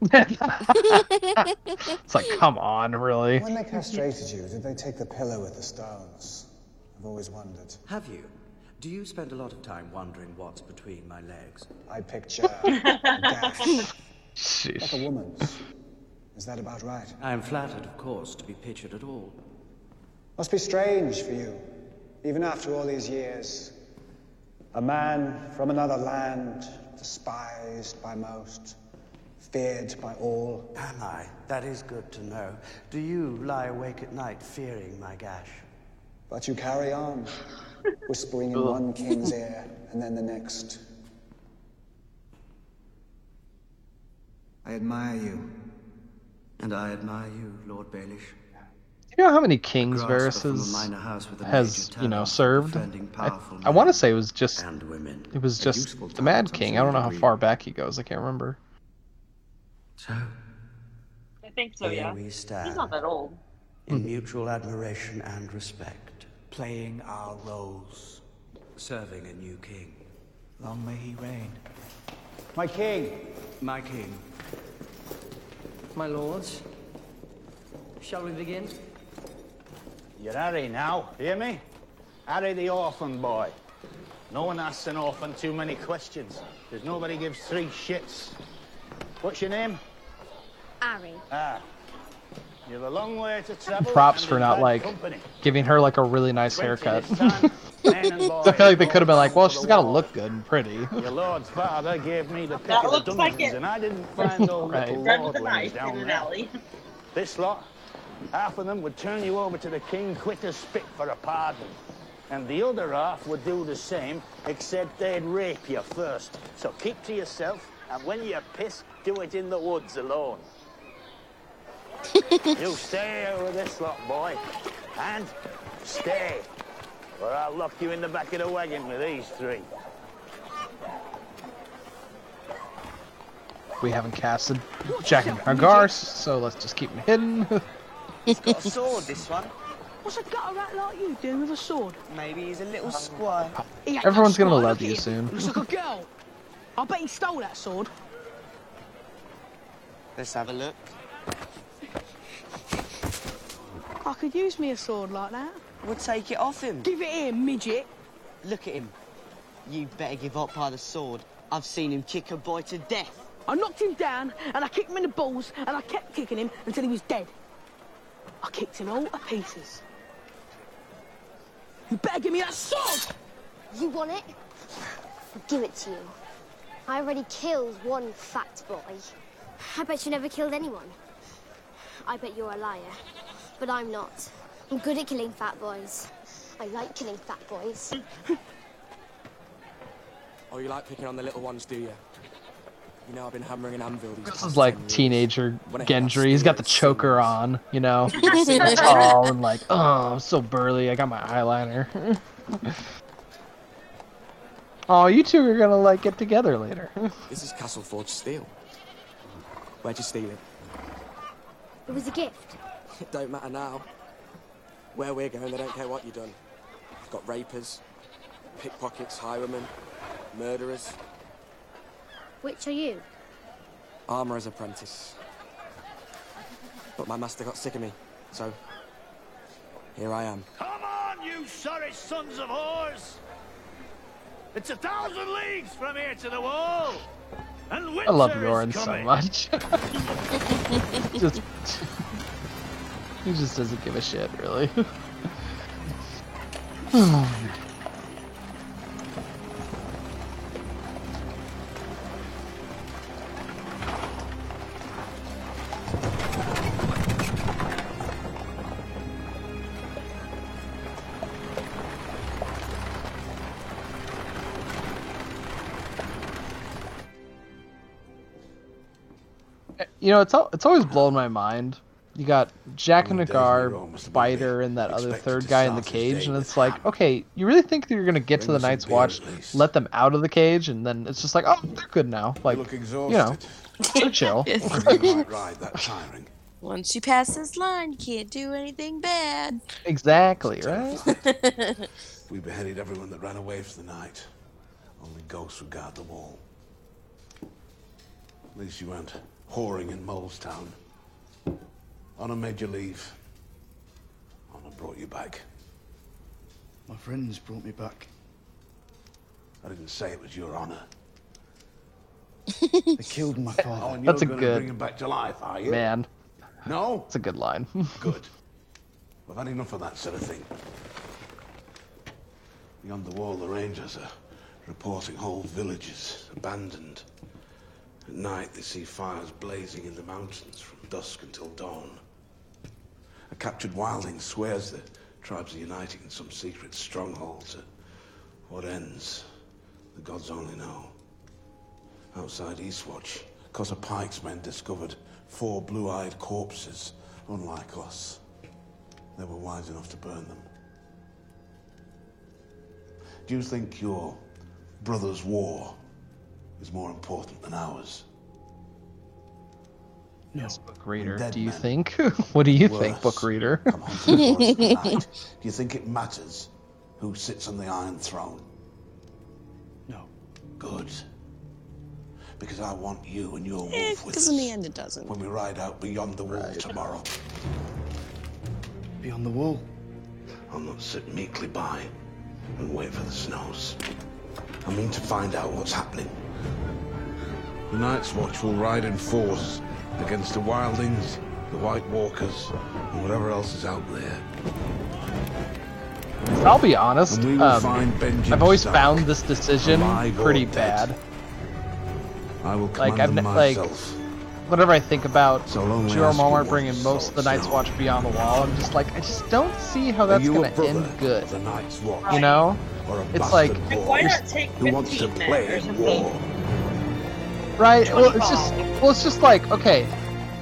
it's like, come on, really? When they castrated you, did they take the pillow with the stones? I've always wondered. Have you? Do you spend a lot of time wondering what's between my legs? I picture a gash, Sheesh. like a woman's. Is that about right? I am flattered, of course, to be pictured at all. Must be strange for you, even after all these years. A man from another land, despised by most, feared by all. Am I? That is good to know. Do you lie awake at night fearing my gash? But you carry on, whispering in one king's ear and then the next. I admire you. And I admire you, Lord Baelish. You know how many kings Grasper Varys minor house with a has, you know, served? I, I want to say it was just and women. it was just the Mad King. I don't know how far back he goes. I can't remember. So, I think so, yeah. He's not that old. in mutual admiration and respect, Playing our roles. serving a new king. Long may he reign. My king! My king. My lords, shall we begin? You're Harry now, hear me? Harry the orphan boy. No one asks an orphan too many questions, because nobody gives three shits. What's your name? Harry. Ah. You've a long way to travel. Props for not like company. giving her like a really nice haircut. this time, men and boys I feel like they could have been like, well, she's got to look good and pretty. Your lord's father gave me the pick That of looks the like dungeons, it. and I didn't find those Right. little Run with a lordlings down there. This lot, half of them would turn you over to the king quick as spit for a pardon. And the other half would do the same, except they'd rape you first. So keep to yourself, and when you piss, do it in the woods alone. you stay here with this lot, boy. And stay, or I'll lock you in the back of the wagon with these three. We haven't casted Jaqen H'ghar, so let's just keep him hidden. He's got a sword, this one. What's a gutter rat like you doing with a sword? Maybe he's a little squire. Everyone's gonna squire, love look you him. soon. Looks like a girl. I bet he stole that sword. Let's have a look. I could use me a sword like that. We'll take it off him. Give it here, midget. Look at him. You better give up by the sword. I've seen him kick a boy to death. I knocked him down and I kicked him in the balls and I kept kicking him until he was dead. I kicked him all to pieces. You better give me that sword! You want it? I'll give it to you. I already killed one fat boy. I bet you never killed anyone. I bet you're a liar. But I'm not. I'm good at killing fat boys. I like killing fat boys. Oh, you like picking on the little ones, do you? You know, I've been hammering an anvil these This is like teenager When I hit that Gendry. He's got the steel, choker on, you know, tall and like, oh, I'm so burly. I got my eyeliner. oh, you two are gonna like get together later. This is Castle Forge steel. Where'd you steal it? It was a gift. It don't matter now. Where we're going, they don't care what you've done. You've got rapers, pickpockets, highwaymen, murderers, Which are you? armourer's apprentice. But my master got sick of me, so here I am. Come on, you sorry sons of whores! It's a thousand leagues from here to the wall! And I love winter is Yoren so much. just, he just doesn't give a shit, really. You know, it's al- it's always blown my mind. You got Jaqen H'ghar, Spider, and that other third guy in the cage, and it's like, okay, you really think that you're gonna get to the Night's Watch, let them out of the cage, and then it's just like, oh, they're good now. Like, look you know, they're chill. Quite right, that tiring. Once you pass this line, you can't do anything bad. exactly, right? We beheaded everyone that ran away for the night. Only ghosts would guard the wall. At least you weren't whoring in Molestown. Honor made you leave. Honor brought you back. My friends brought me back. I didn't say it was your honor. They killed my oh, father. Oh, and you're That's a good- bring him back to life, are you? Man, No? it's a good line. Good. We've had enough of that sort of thing. Beyond the wall, the Rangers are reporting whole villages abandoned. At night, they see fires blazing in the mountains from dusk until dawn. A captured wildling swears the tribes are uniting in some secret stronghold. At what ends, the gods only know. Outside Eastwatch, Cotter Pyke's men discovered four blue-eyed corpses, unlike us. They were wise enough to burn them. Do you think your brother's war is more important than ours? Yes, book reader. dead Do you think? what do you think, book reader? Come on to the forest tonight. Do you think it matters who sits on the Iron Throne? No. Good. Because I want you and your Eh, wolf with because in the end it doesn't. when we ride out beyond the wall tomorrow. Beyond the wall. I'll not sit meekly by and wait for the snows. I mean to find out what's happening. The Night's Watch will ride in force against the Wildlings, the White Walkers, and whatever else is out there. I'll be honest. We will um, find I've always Stark, found this decision pretty bad. I will Like command I've them ne- like myself. whenever I think about So long we Jorah Mormont bringing most of the Night's Snow. Watch beyond the wall, I'm just like I just don't see how that's gonna end good. the Night's Watch? You know, Or a it's like Why not take who wants to 15 men play or something? war? Right? Well, it's just well, it's just like okay,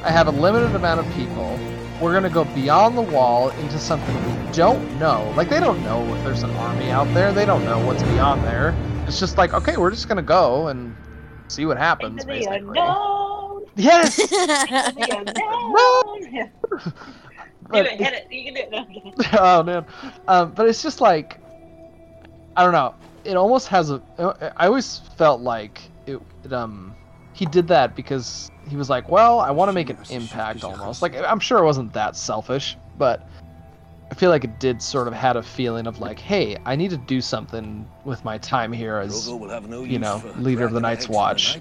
I have a limited amount of people. We're gonna go beyond the wall into something we don't know. Like they don't know if there's an army out there. They don't know what's beyond there. It's just like okay, we're just gonna go and see what happens. Into the Basically. unknown. Yes. Into the unknown. Yeah. Do But it, hit it. You can do it. No, oh man, um, but it's just like I don't know. It almost has a. I always felt like it, it. Um, he did that because he was like, well, I want to make an impact almost. Like I'm sure it wasn't that selfish, but I feel like it did sort of had a feeling of like, hey, I need to do something with my time here as Drogo will have no you know leader of the Night's eggs the Watch,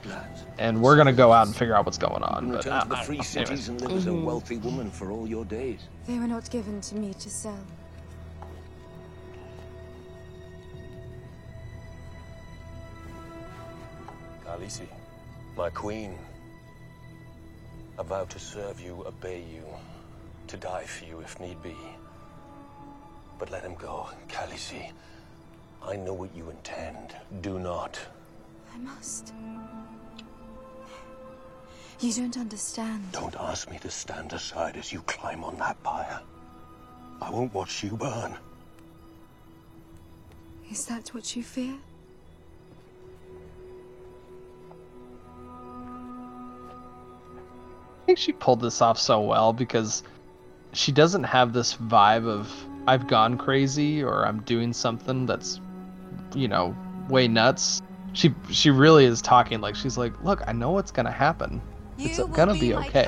and we're gonna go out and figure out what's going on. But return I, the free don't know. Anyways. cities and live as a mm-hmm. wealthy woman for all your days. They were not given to me to sell. Khaleesi, my queen, I vow to serve you, obey you, to die for you if need be. But let him go, Khaleesi. I know what you intend. Do not. I must. You don't understand. Don't ask me to stand aside as you climb on that pyre. I won't watch you burn. Is that what you fear? Think she pulled this off so well because she doesn't have this vibe of I've gone crazy or I'm doing something that's you know way nuts. She she really is talking like she's like, look, I know what's gonna happen. It's You will gonna be be okay.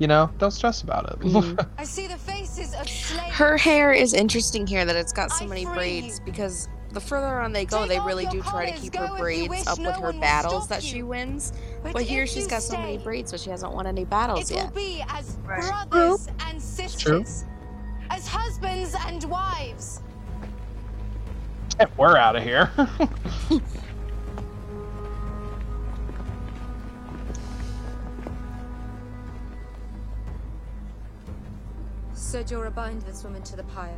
You know, don't stress about it. I see the faces of slaves. Her hair is interesting here that it's got so I many free braids because the further on they go, they really do try to keep her braids up with her battles that she wins. But, here she's you got so many braids, but she hasn't won any battles It will yet. be as Right. brothers and true. as husbands and wives. We're out of here. Sir Jorah bind this woman to the pyre.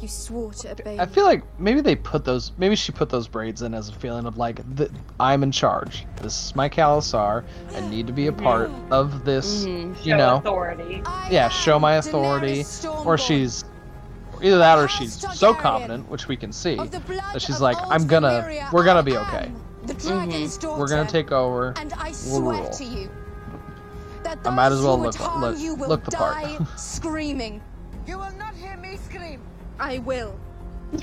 You swore to obey. I feel like maybe they put those. Maybe she put those braids in as a feeling of like, th- I'm in charge. This is my Khalasar. I need to be a part mm-hmm. of this. Mm-hmm. You Show know, authority. yeah, show my authority. Or she's either that, or she's so confident, which we can see, that she's like, I'm gonna, we're gonna be okay. the dragon's daughter. We're gonna take over. And I We'll swear rule. to you that I might as well look- look- you will look the part. die screaming. You will not hear me scream. I will.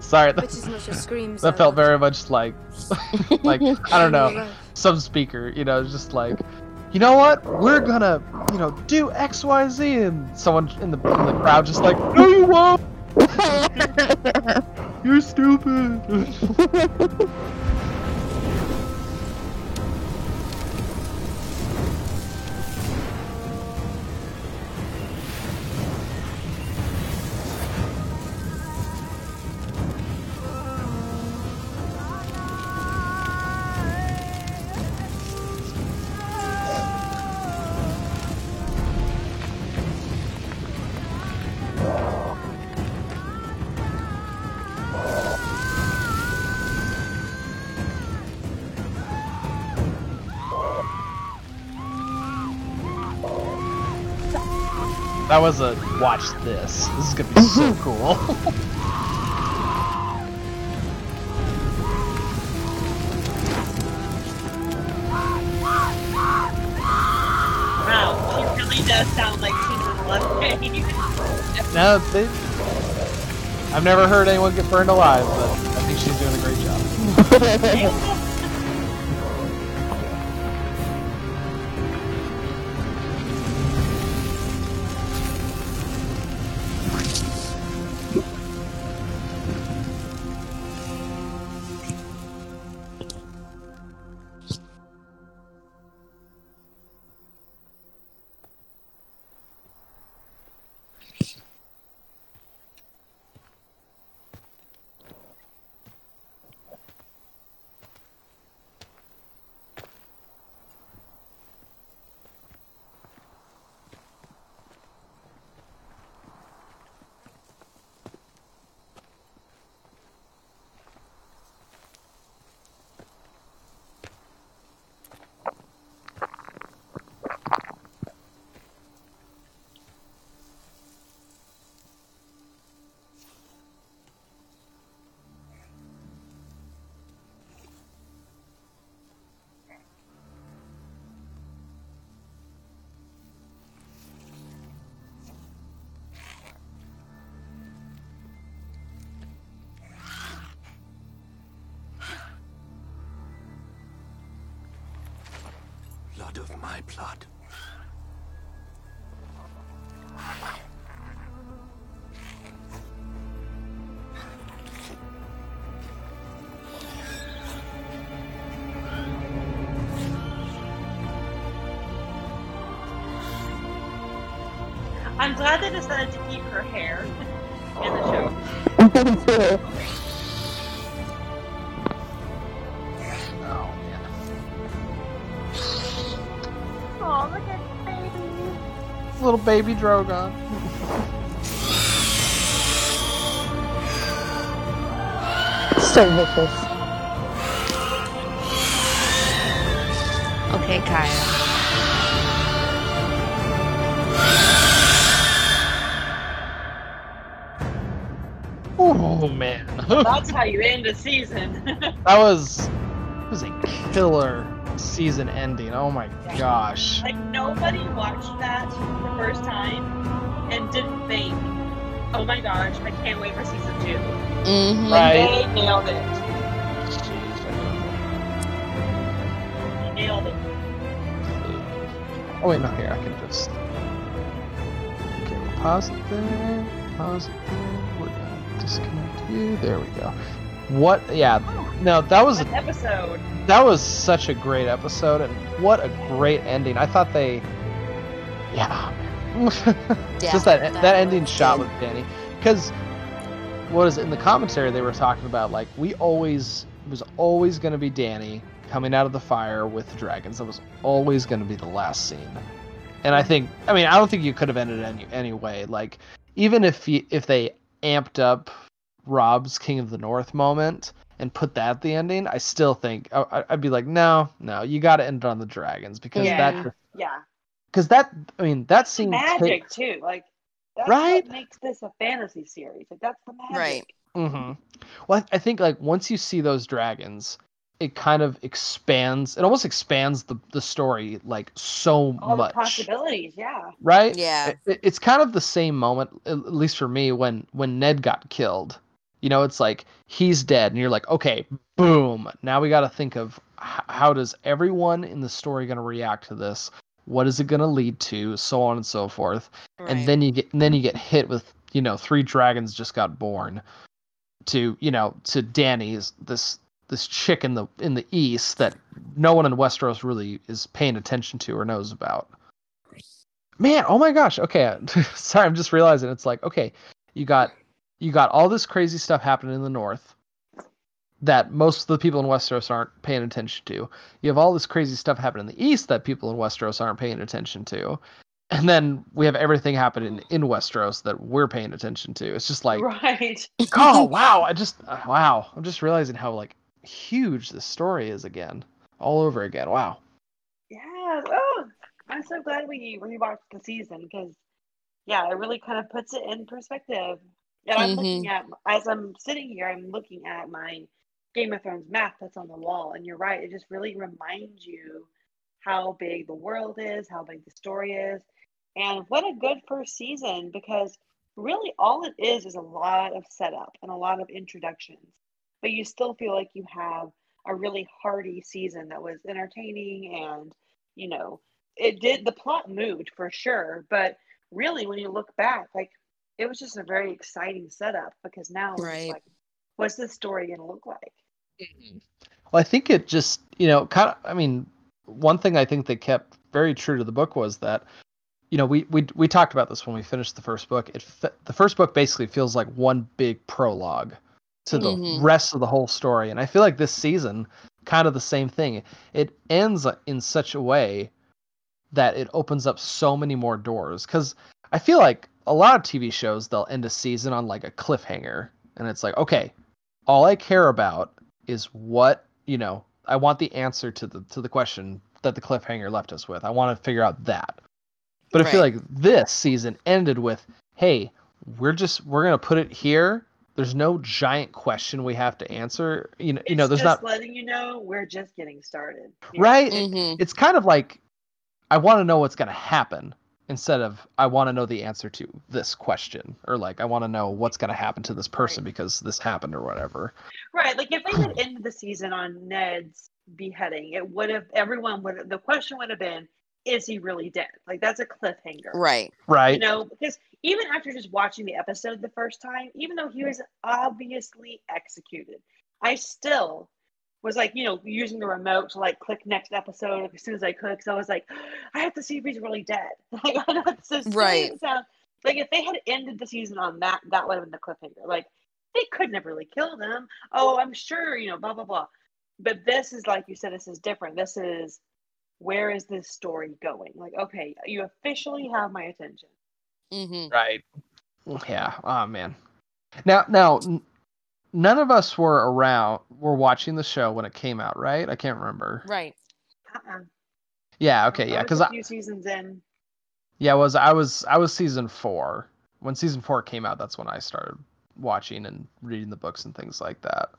Sorry, But that, it's not your screams. that felt very much like, like I don't know, some speaker. You know, just like, you know what? We're gonna, you know, do X, Y, Z, and someone in the in the crowd just like, no, you won't. You're stupid. That was a watch this. This is gonna be so cool. Wow, she really does sound like she's in love pain. no, they, I've never heard anyone get burned alive, but I think she's doing a great job. Blood of my blood. I'm glad they decided to keep her hair in the show. little baby Drogon. so vicious. Okay, Kyle. Oh man. That's how you end a season. that was that was a killer season ending. Oh my gosh. like nobody watched that the first time and didn't think, "Oh my gosh, I can't wait for season 2 mm-hmm. Right. They nailed it. They nailed it. Oh wait, no, here I can just. Okay, we'll pause it there. Pause it there. We're gonna disconnect you. There we go. What? Yeah. No, that was An episode. that was such a great episode, and what a great ending. I thought they. Yeah. Yeah, just that that, that ending shot good. with Dany, because what is it in the commentary they were talking about? Like we always it was always going to be Dany coming out of the fire with the dragons. That was always going to be the last scene. And I mm-hmm. think, I mean, I don't think you could have ended it any anyway. Like, even if you, if they amped up Robb's King of the North moment and put that at the ending, I still think I, I- I'd be like, no, no, you got to end it on the dragons because yeah. that, yeah. because that, I mean, that scene Magic takes- too. Like that's Right? what makes this a fantasy series. Like that's the magic. Right. Mm-hmm. Well, I I think like once you see those dragons, it kind of expands. It almost expands the the story like so All much, the possibilities, yeah. right? Yeah. It- it- it's kind of the same moment, at at least for me, when when Ned got killed. You know, it's like he's dead, and you're like, okay, boom. Now we got to think of h- how does everyone in the story going to react to this? What is it going to lead to? So on and so forth. And then you get and then you get hit with you know three dragons just got born to you know to Dany's this this chick in the in the east that no one in Westeros really is paying attention to or knows about. Man, oh my gosh. Okay, sorry, I'm just realizing it's like okay, you got you got all this crazy stuff happening in the north that most of the people in Westeros aren't paying attention to. You have all this crazy stuff happening in the east that people in Westeros aren't paying attention to. And then we have everything happening in Westeros that we're paying attention to. It's just like right. oh wow i just uh, wow i'm just realizing how like huge this story is again all over again wow Yeah. Oh, I'm so glad we rewatched the season because, yeah, it really kind of puts it in perspective. And I'm looking mm-hmm. at as I'm sitting here, I'm looking at my Game of Thrones map that's on the wall, and you're right. It just really reminds you how big the world is, how big the story is, and what a good first season because really all it is is a lot of setup and a lot of introductions, but you still feel like you have a really hearty season that was entertaining and you know it did the plot moved for sure. But really when you look back like it was just a very exciting setup because now it's Right. like what's this story going to look like? Well i think it just you know kind of i mean one thing i think they kept very true to the book was that you know we we, we talked about this when we finished the first book. It fe- the first book basically feels like one big prologue to the Mhm. rest of the whole story. And i feel like this season kind of the same thing. It ends in such a way that it opens up so many more doors. Because i feel like a lot of tv shows they'll end a season on like a cliffhanger. And it's like okay all i care about is what you know i want the answer to the to the question that the cliffhanger left us with. I want to figure out that. But i feel like this season ended with hey we're just we're gonna put it here. There's no giant question we have to answer. You know you know there's just not letting you know we're just getting started. You know? right mm-hmm. it's kind of like i want to know what's going to happen instead of i want to know the answer to this question or like i want to know what's going to happen to this person because this happened or whatever Right. Like if they had ended the season on Ned's beheading, it would have everyone would the question would have been, is he really dead? Like that's a cliffhanger. Right. Right. You know, because even after just watching the episode the first time, even though he was obviously executed, I still was like, you know, using the remote to like click next episode as soon as I could. Because I was like, I have to see if he's really dead. Like I know it's so silly Right. it sounds. Like if they had ended the season on that, that would have been the cliffhanger. Like they couldn't have really killed him. Oh, I'm sure, you know, blah blah blah. But this is like you said, this is different. This is where is this story going? Like, okay, you officially have my attention. Mm-hmm. right yeah oh man now now n- none of us were around were watching the show when it came out right i can't remember Right. Uh-uh. Yeah, okay, yeah, because a I, few seasons in. yeah, I was I was I was season four when season four came out. That's when I started watching and reading the books and things like that.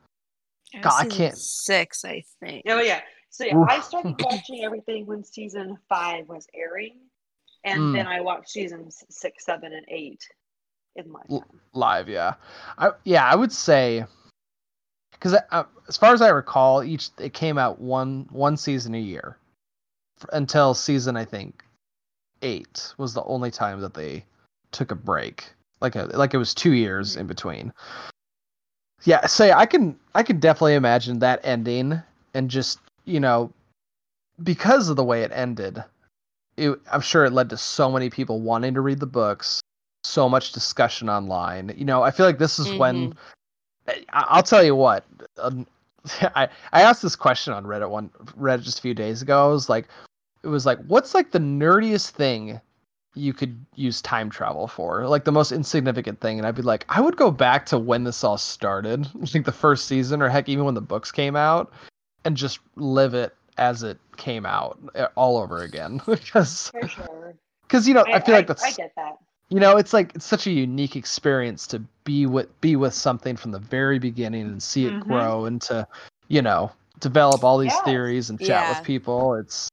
God, I can't. Six, I think. Oh yeah. So yeah, I started watching everything when season five was airing, and Mm. then I watched seasons six, seven, and eight in live yeah. I yeah i would say because as far as i recall each it came out one one season a year until season i think eight was the only time that they took a break. Like a like it was two years in mm-hmm. between. Yeah say i can i can definitely imagine that ending and just you know because of the way it ended it, i'm sure it led to so many people wanting to read the books so much discussion online. You know i feel like this is when I, i'll tell you what um, I, I asked this question on reddit one reddit just a few days ago. I was like it was like what's like the nerdiest thing you could use time travel for? Like the most insignificant thing. And i'd be like i would go back to when this all started like the first season or heck even when the books came out and just live it as it came out uh, all over again. Because For sure. because you know I, feel like that's I get that. You know it's like it's such a unique experience to be with be with something from the very beginning and see it Mhm. grow and to you know develop all these Yes. theories and chat Yeah. with people it's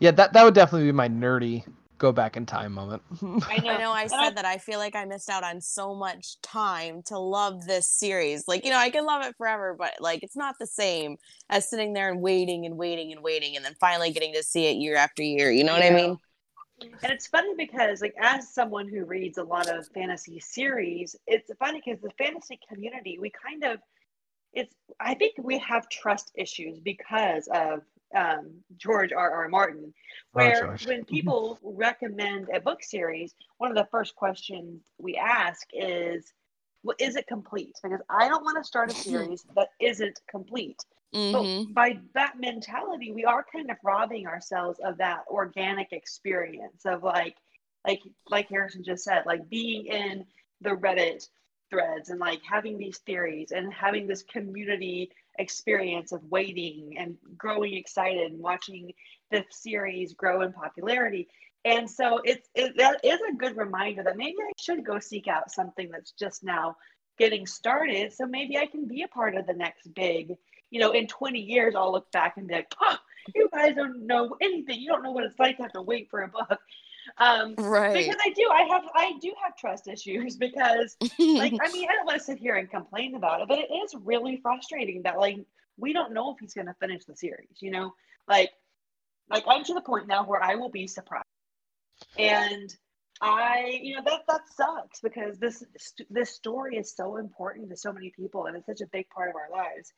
yeah that that would definitely be my nerdy go back in time moment I know. I know I said that I feel like I missed out on so much time to love this series. Like, you know, I can love it forever, but like it's not the same as sitting there and waiting and waiting and waiting and then finally getting to see it year after year. You know what I mean? And it's funny because, like, as someone who reads a lot of fantasy series, it's funny because the fantasy community, we kind of, it's, I think we have trust issues because of um, George R. R. Martin, where George. when people recommend a book series, one of the first questions we ask is, well, is it complete? Because I don't want to start a series that isn't complete. Mhm. But by that mentality, we are kind of robbing ourselves of that organic experience of like, like, like Harrison just said, like being in the Reddit threads and like having these theories and having this community experience of waiting and growing excited and watching the series grow in popularity. And so it's it, that is a good reminder that maybe I should go seek out something that's just now getting started. So maybe I can be a part of the next big, you know, in 20 years, I'll look back and be like, oh, you guys don't know anything. You don't know what it's like to have to wait for a book. Um, Right. Because I do, I have, I do have trust issues because, like, I mean, I don't want to sit here and complain about it, but it is really frustrating that, like, we don't know if he's going to finish the series. You know, like, like I'm to the point now where I will be surprised, and I, you know, that that sucks because this this story is so important to so many people, and it's such a big part of our lives.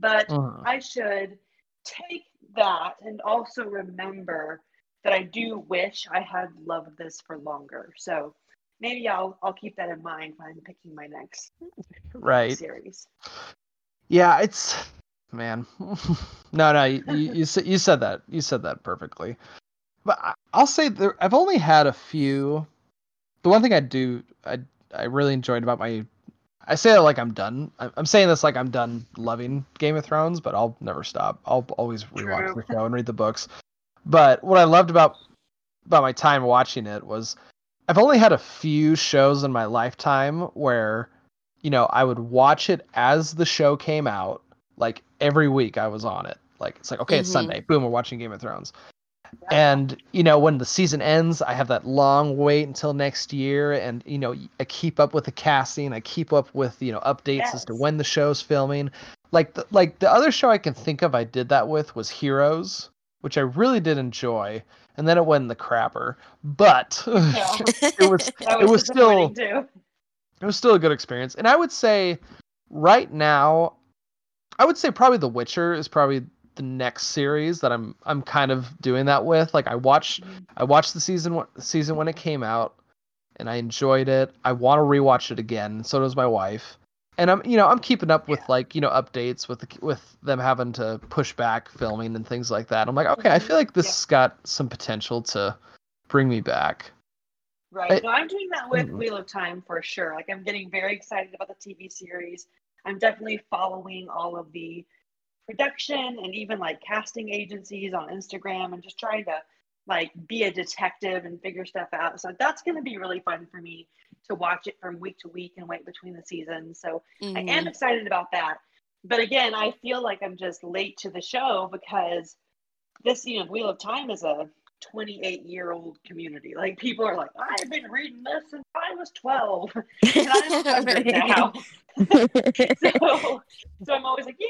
But Mhm. I should take that and also remember that I do wish I had loved this for longer. So maybe I'll I'll keep that in mind when I'm picking my next right series. Yeah, it's man. no, no, you, you you said you said that you said that perfectly. But I, I'll say there. I've only had a few. The one thing I do I I really enjoyed about my. I say it like I'm done. I'm I'm saying this like I'm done loving Game of Thrones, but I'll never stop. I'll always rewatch True. the show and read the books. But what I loved about about my time watching it was I've only had a few shows in my lifetime where you know, I would watch it as the show came out. Like every week I was on it. Like it's like, okay, it's Mhm. Sunday. Boom, we're watching Game of Thrones. And, you know, when the season ends, I have that long wait until next year. And, you know, I keep up with the casting. I keep up with, you know, updates as to when the show's filming. Like the, like the other show I can think of I did that with was Heroes, which I really did enjoy. And then it went in the crapper. But Yeah. it was it was still it was still a good experience. And I would say right now, I would say probably The Witcher is probably the next series that I'm I'm kind of doing that with. Like I watched I watched the season season when it came out and I enjoyed it. I want to rewatch it again. So does my wife. And I'm you know, I'm keeping up with like, you know, updates with the, with them having to push back filming and things like that. I'm like, okay, I feel like this has got some potential to bring me back. Right. I- no, I'm doing that with Mhm. Wheel of Time for sure. Like I'm getting very excited about the TV series. I'm definitely following all of the production and even like casting agencies on Instagram and just trying to like be a detective and figure stuff out. So that's going to be really fun for me to watch it from week to week and wait between the seasons. So I am Mhm. excited about that. But again, I feel like I'm just late to the show because this, you know, Wheel of Time is a 28 year old community. Like people are like, I've been reading this since I was 12 and I'm 100 now. so, so I'm always like, yeah,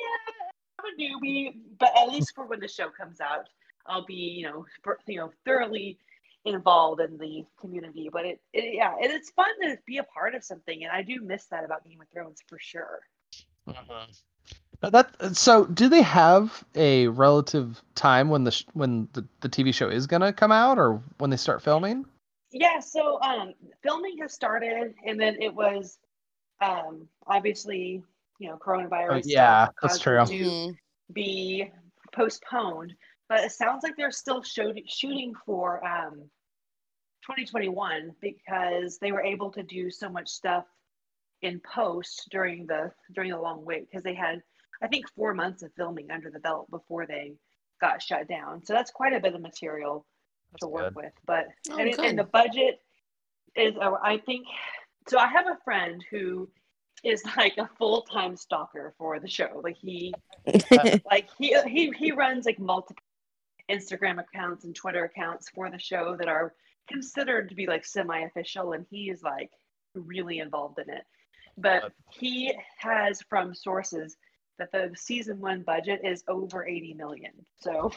a newbie, but at least for when the show comes out, I'll be, you know, you know, thoroughly involved in the community. But it, it yeah, and it's fun to be a part of something, and I do miss that about Game of Thrones for sure. Now That so do they have a relative time when the sh- when the, the TV show is gonna come out or when they start filming? Yeah, so um, filming has started, and then it was um, obviously, you know, coronavirus. Oh, yeah, that's caused it true. To be postponed, but it sounds like they're still show- shooting for um, 2021 because they were able to do so much stuff in post during the during the long wait because they had I think four months of filming under the belt before they got shut down. So that's quite a bit of material to work with. But Oh, and, it- and the budget is uh, I think so. I have a friend who is like a full time stalker for the show. Like he like he he he runs like multiple Instagram accounts and Twitter accounts for the show that are considered to be like semi official, and he is like really involved in it. But he has from sources that the season one budget is over 80 million. So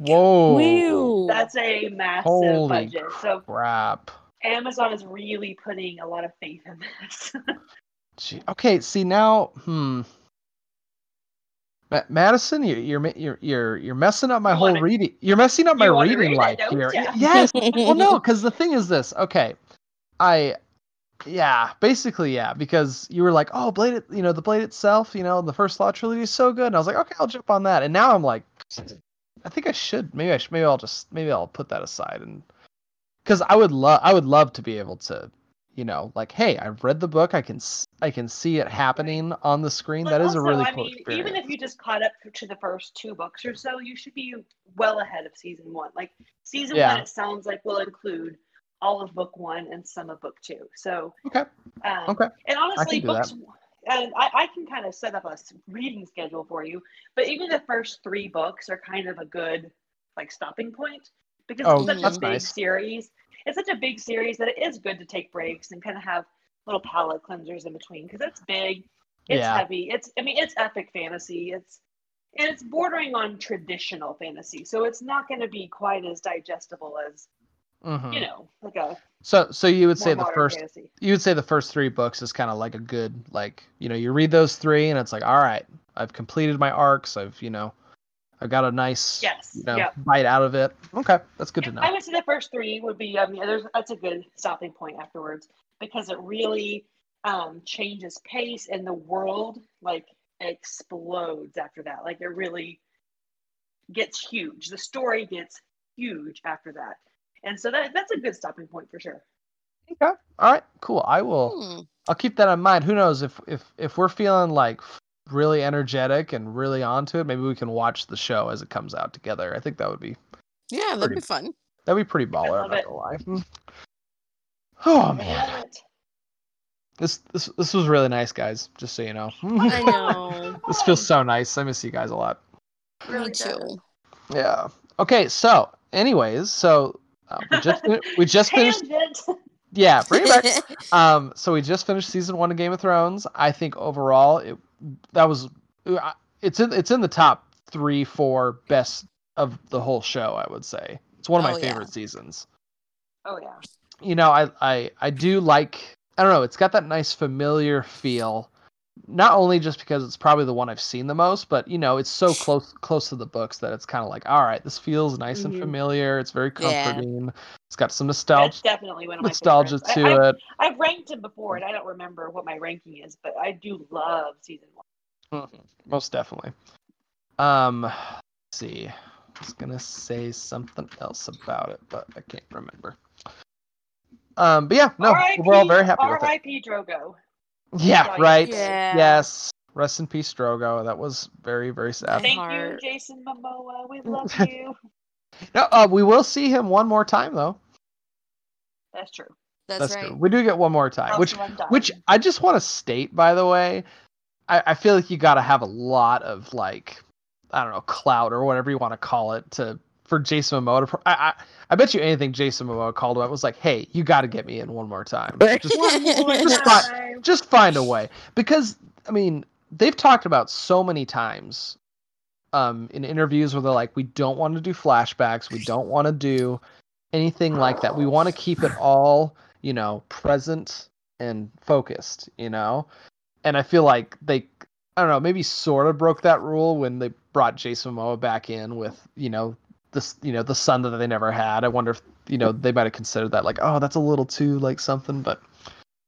Whoa! that's a massive Holy budget. So crap! Amazon is really putting a lot of faith in this. Gee, okay, see now, hmm. Ma- Madison, you, you're you're you're you're messing up my whole reading. You're messing up my you reading read life don't here. ya? Y- Yes. well, no, because the thing is this. Okay, I, yeah, basically yeah, because you were like, oh, Blade, you know, the Blade itself, you know, the first Law trilogy is so good, and I was like, okay, I'll jump on that, and now I'm like, I think I should. Maybe I should. Maybe I'll just. Maybe I'll put that aside and because I would love. I would love to be able to. You know, like, hey, I've read the book. I can. I can see it happening on the screen. that is a Also, really I cool mean, experience. even if you just caught up to the first two books or so, you should be well ahead of season one. Like season Yeah. one, it sounds like will include all of book one and some of book two. So Okay. um, Okay. and honestly, do that. books. And I, I can kind of set up a reading schedule for you, but even the first three books are kind of a good like stopping point because Oh, it's such a big nice. series. It's such a big series that it is good to take breaks and kind of have little palate cleansers in between because it's big, it's Yeah. heavy, it's I mean it's epic fantasy, it's and it's bordering on traditional fantasy, so it's not going to be quite as digestible as Mhm. you know like a So, so you would say the first, fantasy. you would say the first three books is kind of like a good, like, you know, you read those three and it's like, all right, I've completed my arcs. I've, you know, I've got a nice, Yes, you know, yep. bite out of it. Okay, that's good to know. I would say the first three would be. I mean, there's that's a good stopping point afterwards because it really um, changes pace and the world like explodes after that. Like it really gets huge. The story gets huge after that, and so that that's a good stopping point for sure. Okay, all right, cool. I will. Hmm. I'll keep that in mind. Who knows if if if we're feeling like really energetic and really onto it, maybe we can watch the show as it comes out together. I think that would be Yeah, that'd Pretty- be fun. that'd be pretty baller. I'm not gonna lie. Hmm. Oh man, this this this was really nice, guys. Just so you know. I know. This feels so nice. I miss you guys a lot. Me too. Yeah. Okay. So, anyways, so uh, we just we just finished. Yeah, bring it back. um, so we just finished season one of Game of Thrones. I think overall, it that was it's in it's in the top three, four best of the whole show. I would say it's one of my Oh, yeah. favorite seasons. Oh yeah. You know, I I I do like. I don't know. It's got that nice familiar feel. Not only just because it's probably the one I've seen the most, but you know, it's so close close to the books that it's kind of like, all right, this feels nice and Mhm. familiar. It's very Yeah. comforting. It's got some That's nostalgia definitely one of my nostalgia favorites. to I, I, it. I've ranked him before, and I don't remember what my ranking is, but I do love season one. Mhm, Most definitely. Um, let's see. I was gonna say something else about it, but I can't remember. Um, but yeah, no, R.I.P. we're all very happy with it. R.I.P. Drogo. Yeah, Right. right. Yeah. Yes. Rest in peace, Drogo. That was very very sad. Thank you, Jason Momoa. We love you. No, uh, we will see him one more time though. That's true. That's, right. true. We do get one more time, Else which which I just want to state, by the way, I, I feel like you got to have a lot of like, I don't know, clout or whatever you want to call it to for Jason Momoa. To, I, I I bet you anything Jason Momoa called him was like, hey, you got to get me in one more time. Just, just, fi- just find a way because I mean they've talked about so many times um, in interviews where they're like, we don't want to do flashbacks, we don't want to do anything like that. We want to keep it all, you know, present and focused, you know. And I feel like they, I don't know, maybe sort of broke that rule when they brought Jason Momoa back in with, you know, this, you know, the son that they never had. I wonder if, you know, they might have considered that like, oh, that's a little too like something, but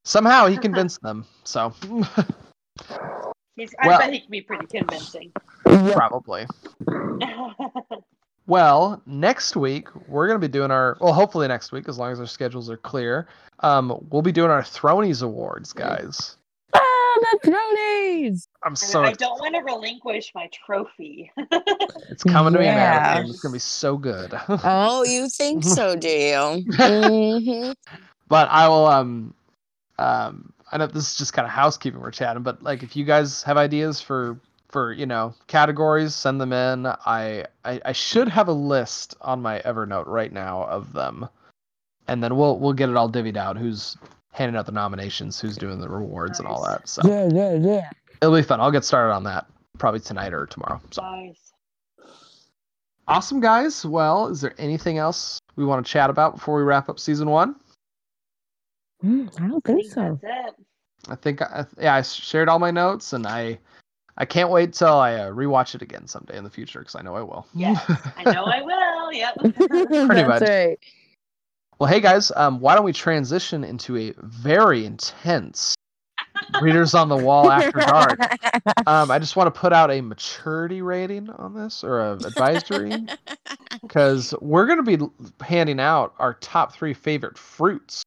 somehow he convinced them. So He's, I Well- bet he can be pretty convincing. probably. Well, next week we're gonna be doing our well, hopefully next week, as long as our schedules are clear. Um, we'll be doing our Thronies Awards, guys. The Thronies! I'm so I don't want to relinquish my trophy. it's coming to me, Yeah. American. It's gonna be so good. Oh, you think so, do you? hmm but I will um um I know this is just kind of housekeeping we're chatting, but like if you guys have ideas for for you know categories, send them in. I I, I should have a list on my Evernote right now of them, and then we'll we'll get it all divvied out. Who's handing out the nominations? Who's doing the rewards and all that? So Yeah, yeah, yeah. it'll be fun. I'll get started on that probably tonight or tomorrow. So Nice. awesome, guys. Well, is there anything else we want to chat about before we wrap up season one? Mm, I don't think so. That's it. I think I, yeah, I shared all my notes, and I I can't wait till I uh, rewatch it again someday in the future because I know I will. Yes, I know I will. Yep. Pretty much. right. Well, hey guys, um, why don't we transition into a very intense Readers on the Wall After Dark? Um, I just want to put out a maturity rating on this or a advisory because we're going to be handing out our top three favorite fruits.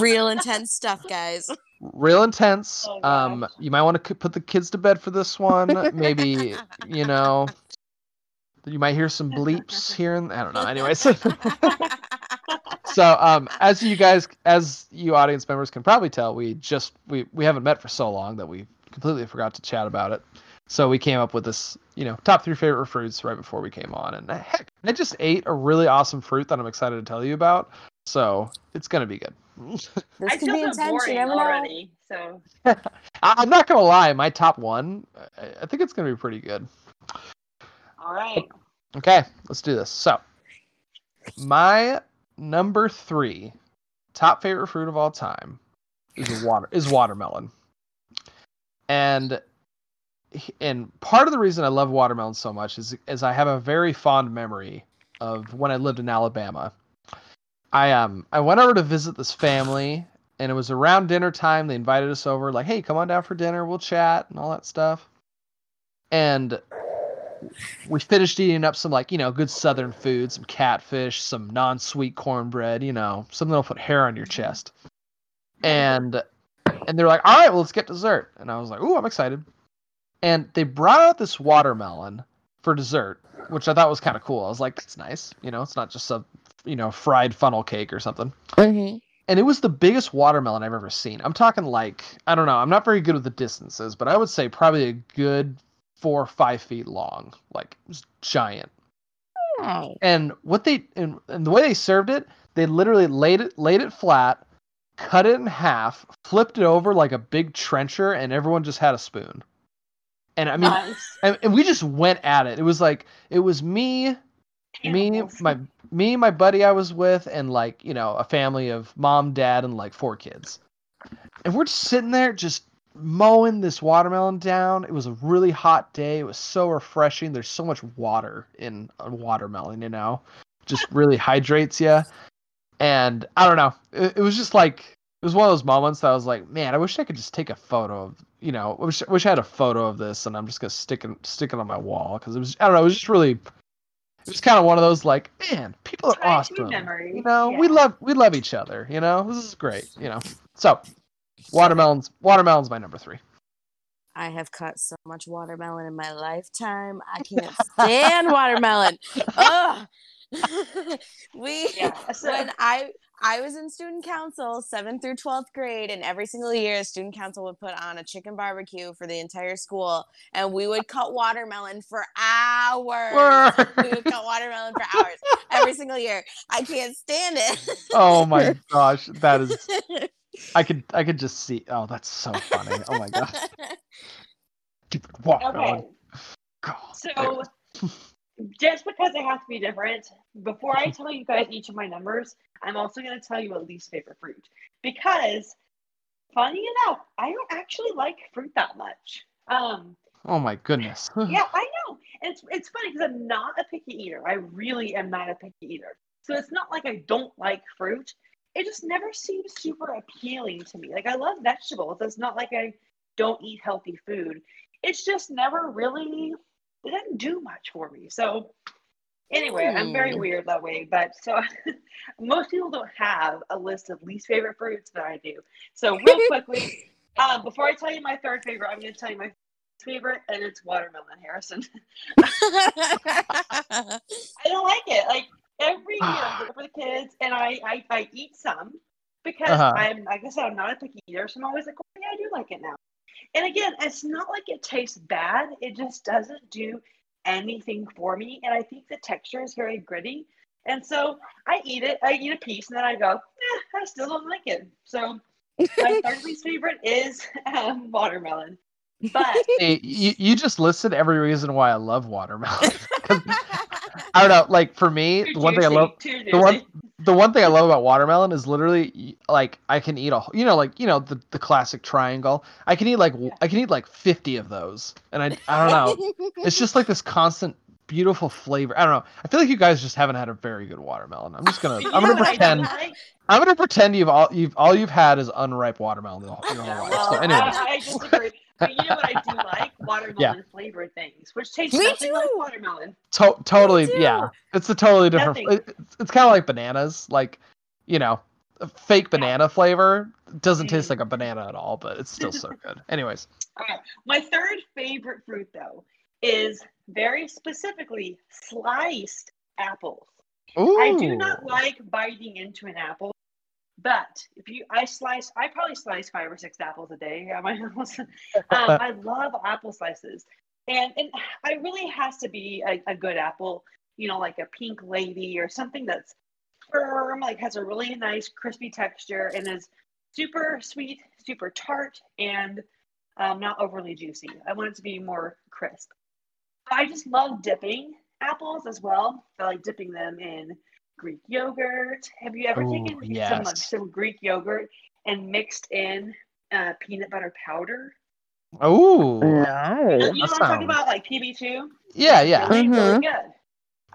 Real intense stuff, guys. real intense. Oh, um, you might want to put the kids to bed for this one. Maybe you know, you might hear some bleeps here and I don't know. Anyways, so um, as you guys, as you audience members can probably tell, we just we we haven't met for so long that we completely forgot to chat about it. So we came up with this, you know, top three favorite fruits right before we came on, and heck, I just ate a really awesome fruit that I'm excited to tell you about. So it's gonna be good. This I could be feel intense. You boring never know. So I- I'm not gonna lie, my top one, I- I think it's gonna be pretty good. All right. Okay, let's do this. So, my number three top favorite fruit of all time is water is watermelon, and and part of the reason I love watermelon so much is is I have a very fond memory of when I lived in Alabama. I um I went over to visit this family and it was around dinner time. They invited us over, like, hey, come on down for dinner, we'll chat and all that stuff. And we finished eating up some like, you know, good southern food, some catfish, some non sweet cornbread, you know, something that'll put hair on your chest. And and they're like, all right, well, let's get dessert. And I was like, ooh, I'm excited. And they brought out this watermelon for dessert, which I thought was kind of cool. I was like, that's nice. You know, it's not just a, you know, fried funnel cake or something. Mm-hmm. And it was the biggest watermelon I've ever seen. I'm talking like, I don't know, I'm not very good with the distances, but I would say probably a good four or five feet long. Like, it was giant. Wow. And what they, and, and the way they served it, they literally laid it, laid it flat, cut it in half, flipped it over like a big trencher, and everyone just had a spoon. And I mean, Nice. and, and we just went at it. It was like it was me, me, my me, my buddy I was with, and like you know a family of mom, dad, and like four kids. And we're just sitting there just mowing this watermelon down. It was a really hot day. It was so refreshing. There's so much water in a watermelon, you know, just really hydrates you. And I don't know. It, it was just like it was one of those moments that I was like, man, I wish I could just take a photo of, you know, I wish, I wish I had a photo of this, and I'm just gonna stick it stick it on my wall because it was I don't know, it was just really, it was kind of one of those like, man, people are awesome. You know, we love we love each other. You know, this is great. You know, so watermelons watermelons my number three. I have cut so much watermelon in my lifetime. I can't stand watermelon. Ugh. we when I I was in student council, seventh through twelfth grade, and every single year, student council would put on a chicken barbecue for the entire school, and we would cut watermelon for hours. we would cut watermelon for hours every single year. I can't stand it. oh my gosh, that is. I could I could just see. Oh, that's so funny. Oh my god. Watermelon. Okay. So, just because they have to be different, before I tell you guys each of my numbers, I'm also going to tell you a least favorite fruit. Because, funny enough, I don't actually like fruit that much. Um, Oh my goodness. yeah, I know. And it's, it's funny because I'm not a picky eater. I really am not a picky eater. So it's not like I don't like fruit. It just never seems super appealing to me. Like I love vegetables. It's not like I don't eat healthy food. It's just never really it doesn't do much for me. So anyway, I'm very Hmm. weird that way. But so most people don't have a list of least favorite fruits that I do. So real quickly, um, before I tell you my third favorite, I'm going to tell you my favorite, and it's watermelon, Harrison. I don't like it. Like every year, I for the kids, and I I, I eat some because Uh-huh. I'm like I said, I'm not a picky eater, so I'm always like, oh yeah, I do like it now. And again, it's not like it tastes bad. It just doesn't do anything for me, and I think the texture is very gritty. And so I eat it. I eat a piece, and then I go, eh, I still don't like it. So my third least favorite is um, watermelon. But you, you just listed every reason why I love watermelon. 'Cause I don't know, like for me, Too the one thing I love, too the one, the one thing I love about watermelon is literally like I can eat a, you know, like you know the the classic triangle. I can eat like I can eat like fifty of those, and I I don't know, it's just like this constant beautiful flavor. I don't know. I feel like you guys just haven't had a very good watermelon. I'm just gonna You I'm gonna what I don't pretend. I'm gonna pretend you've all you've all you've had is unripe watermelon your whole your whole life. So anyway, I, I disagree. But you know what I do like? Watermelon flavored things, which tastes Me nothing like watermelon. To- totally, yeah. It's a totally different. It, it's it's kind of like bananas, like you know, a fake banana flavor doesn't Mm. taste like a banana at all, but it's still so good. Anyways, All right. My third favorite fruit, though, is very specifically sliced apples. Ooh. I do not like biting into an apple, but if you, I slice, I probably slice five or six apples a day at my house. um, I love apple slices, and and it really has to be a, a good apple, you know, like a pink lady or something that's firm, like has a really nice crispy texture and is super sweet, super tart, and um, not overly juicy. I want it to be more crisp. I just love dipping apples as well. I like dipping them in Greek yogurt. Have you ever Ooh, taken some yes. like, some Greek yogurt and mixed in uh, peanut butter powder? oh, You know, you know that what I'm talking about, like PB two. yeah, yeah. Really, really Mhm. good.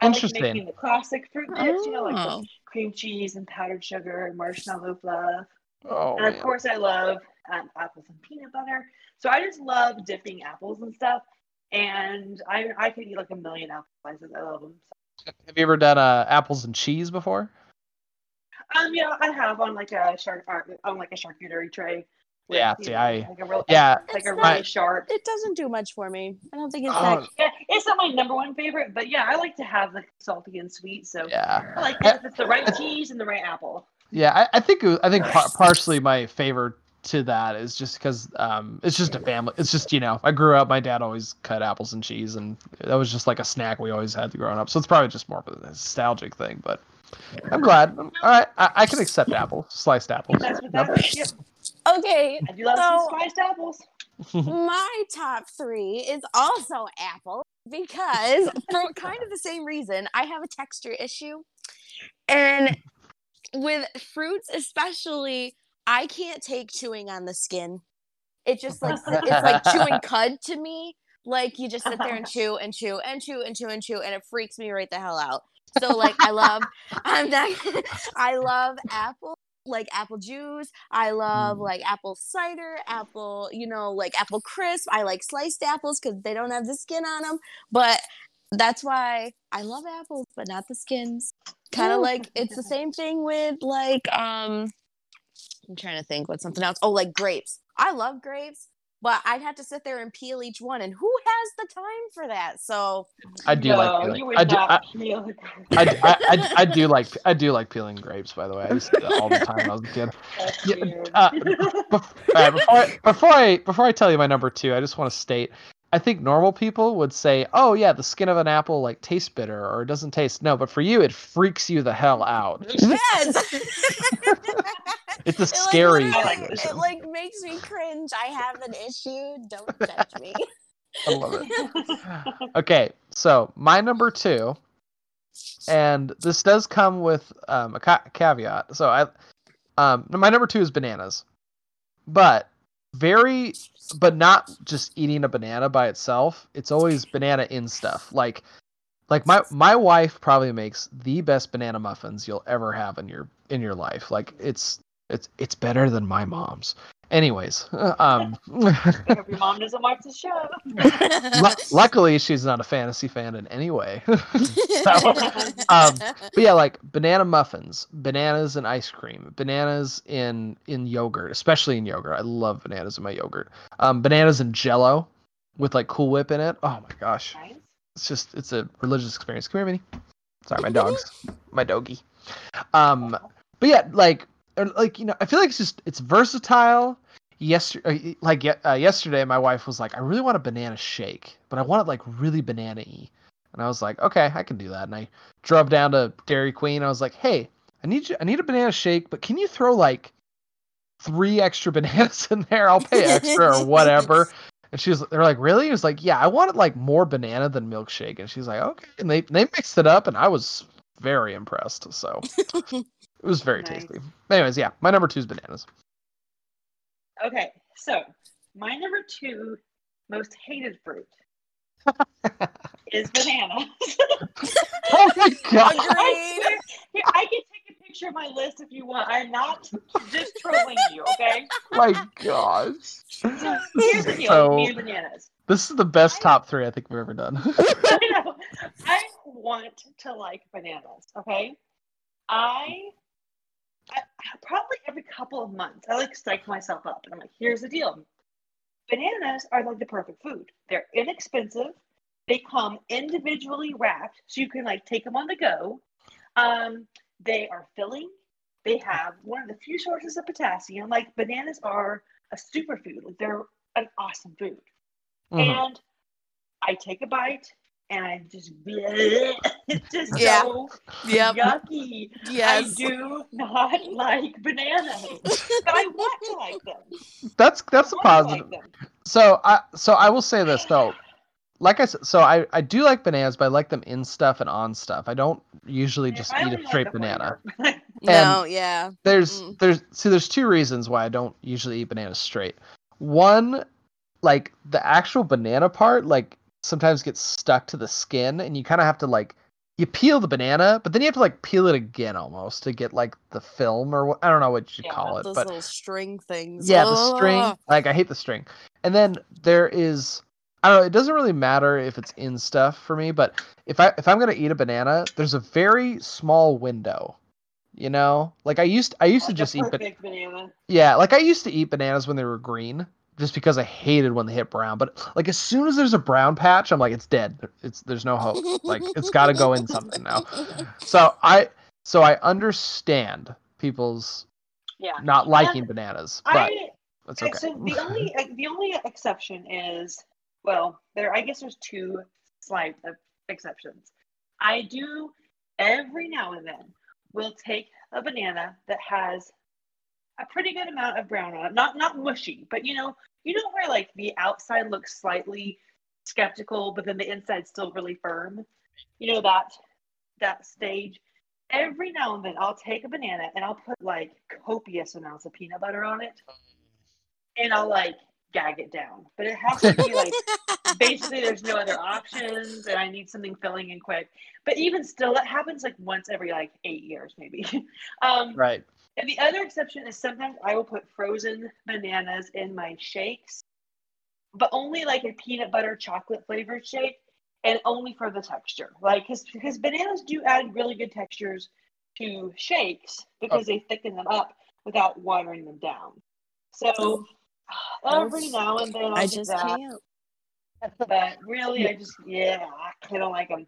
I like Interesting. making the classic fruit dips, you know, like Oh. the cream cheese and powdered sugar and marshmallow fluff. Oh, and of man. course, I love um, apples and peanut butter. So I just love dipping apples and stuff. And I I could eat like a million apple slices. I love them. Have you ever done uh, apples and cheese before? Um, yeah, I have on like a shark or on like a charcuterie tray. with, Yeah, see, know, I- like a real, yeah, like a It's really sharp. It doesn't do much for me. I don't think it's Oh, that. Yeah, it's not my number one favorite, but yeah, I like to have the salty and sweet. So Yeah. I like it if it's the right cheese and the right apple. Yeah, I, I think it was, I think par- partially my favor to that is just because um, it's just a family. It's just you know I grew up. My dad always cut apples and cheese, and that was just like a snack we always had growing up. So it's probably just more of a nostalgic thing. But I'm glad. All right, I, I can accept apples, sliced apples. That's what that's. Yep. Okay, I do love some so spiced apples. my top three is also apple because for kind of the same reason i have a texture issue and with fruits especially i can't take chewing on the skin it just like it's like chewing cud to me like you just sit there and chew and chew and chew and chew and chew and it freaks me right the hell out so like i love i'm not i love apple like apple juice. I love like apple cider, apple, you know, like apple crisp. I like sliced apples because they don't have the skin on them. But that's why I love apples, but not the skins. Kind of like it's the same thing with like um I'm trying to think what's something else. Oh, like grapes. I love grapes, but I'd have to sit there and peel each one, and who has the time for that? So I do no, like peeling. you would I do, not I, peel. I, I, I, I do like I do like peeling grapes. By the way, I used to do that all the time when I was a kid. Yeah, uh, bef- all right, before, I, before I before I tell you my number two, I just want to state. I think normal people would say, "Oh yeah, the skin of an apple like tastes bitter or it doesn't taste." No, but for you, it freaks you the hell out. yes, It's a scary. literally- sensation. it like makes me cringe. I have an issue. Don't judge me. I love it. Okay, so my number two, and this does come with um, a ca- caveat. So I, um, my number two is bananas, but very, but not just eating a banana by itself. It's always banana in stuff. Like, like my my wife probably makes the best banana muffins you'll ever have in your in your life. Like it's it's it's better than my mom's. Anyways, um. Your mom doesn't watch the show. Lu- luckily, she's not a fantasy fan in any way. so, um, but yeah, like banana muffins, bananas in ice cream, bananas in in yogurt, especially in yogurt. I love bananas in my yogurt. Um, bananas in Jello with like Cool Whip in it. Oh my gosh, it's just it's a religious experience. Come here, Minnie. Sorry, my dogs, my doggy. Um, but yeah, like or, like you know, I feel like it's just it's versatile. Yesterday, like uh, yesterday, my wife was like, "I really want a banana shake, but I want it like really banana-y." And I was like, "Okay, I can do that." And I drove down to Dairy Queen. I was like, "Hey, I need you. I need a banana shake, but can you throw like three extra bananas in there? I'll pay extra or whatever." And she was, they're like, "Really?" He was like, "Yeah, I wanted like more banana than milkshake." And she's like, "Okay." And they they mixed it up, and I was very impressed. So it was very Nice. tasty. Anyways, yeah, my number two is bananas. Okay, so my number two most hated fruit is bananas. Oh my god! I, swear, I can take a picture of my list if you want. I'm not just trolling you, okay? my gosh. So here's the deal So- me and bananas. This is the best top three I think we've ever done. I know. I want to like bananas, okay? I, I probably every couple of months I like psych myself up and I'm like, here's the deal. Bananas are like the perfect food. They're inexpensive. They come individually wrapped, so you can like take them on the go. Um, they are filling. They have one of the few sources of potassium. Like bananas are a superfood. Like they're an awesome food. Mhm. And I take a bite and I just it's just Yeah. so Yep. yucky. Yes. I do not like bananas, but I want to like them. That's that's a I want to positive. like. So I so I will say this though. Like I said, so I, I do like bananas, but I like them in stuff and on stuff. I don't usually just I eat a straight the banana. No, yeah. There's Mm-mm. there's see there's two reasons why I don't usually eat bananas straight. One, like the actual banana part, like sometimes gets stuck to the skin, and you kind of have to like you peel the banana, but then you have to like peel it again almost to get like the film or what I don't know what you call it, Those but little string things. yeah, the string. Like I hate the string. And then there is I don't know, it doesn't really matter if it's in stuff for me, but if I if I'm gonna eat a banana, there's a very small window. You know? Like I used I used to Like a just eat but perfect banana. yeah, like I used to eat bananas when they were green, just because I hated when they hit brown. But like as soon as there's a brown patch, I'm like, it's dead. It's there's no hope. Like it's got to go in something now. So I so I understand people's Yeah. not liking And bananas, but I that's okay. So the only the only exception is well, there I guess there's two slight exceptions. I do every now and then will take a banana that has a pretty good amount of brown on it, not not mushy, but you know you know where like the outside looks slightly skeptical, but then the inside's still really firm. You know that that stage. Every now and then I'll take a banana and I'll put like copious amounts of peanut butter on it and I'll like gag it down. But it has to be like basically there's no other options and I need something filling and quick. But even still, that happens like once every like eight years maybe. um, right. And the other exception is sometimes I will put frozen bananas in my shakes, but only like a peanut butter chocolate flavored shake and only for the texture. Like, cause, because bananas do add really good textures to shakes because they thicken them up without watering them down. So Every now and then I'll I just that. can't. But really, I just yeah, I don't like them.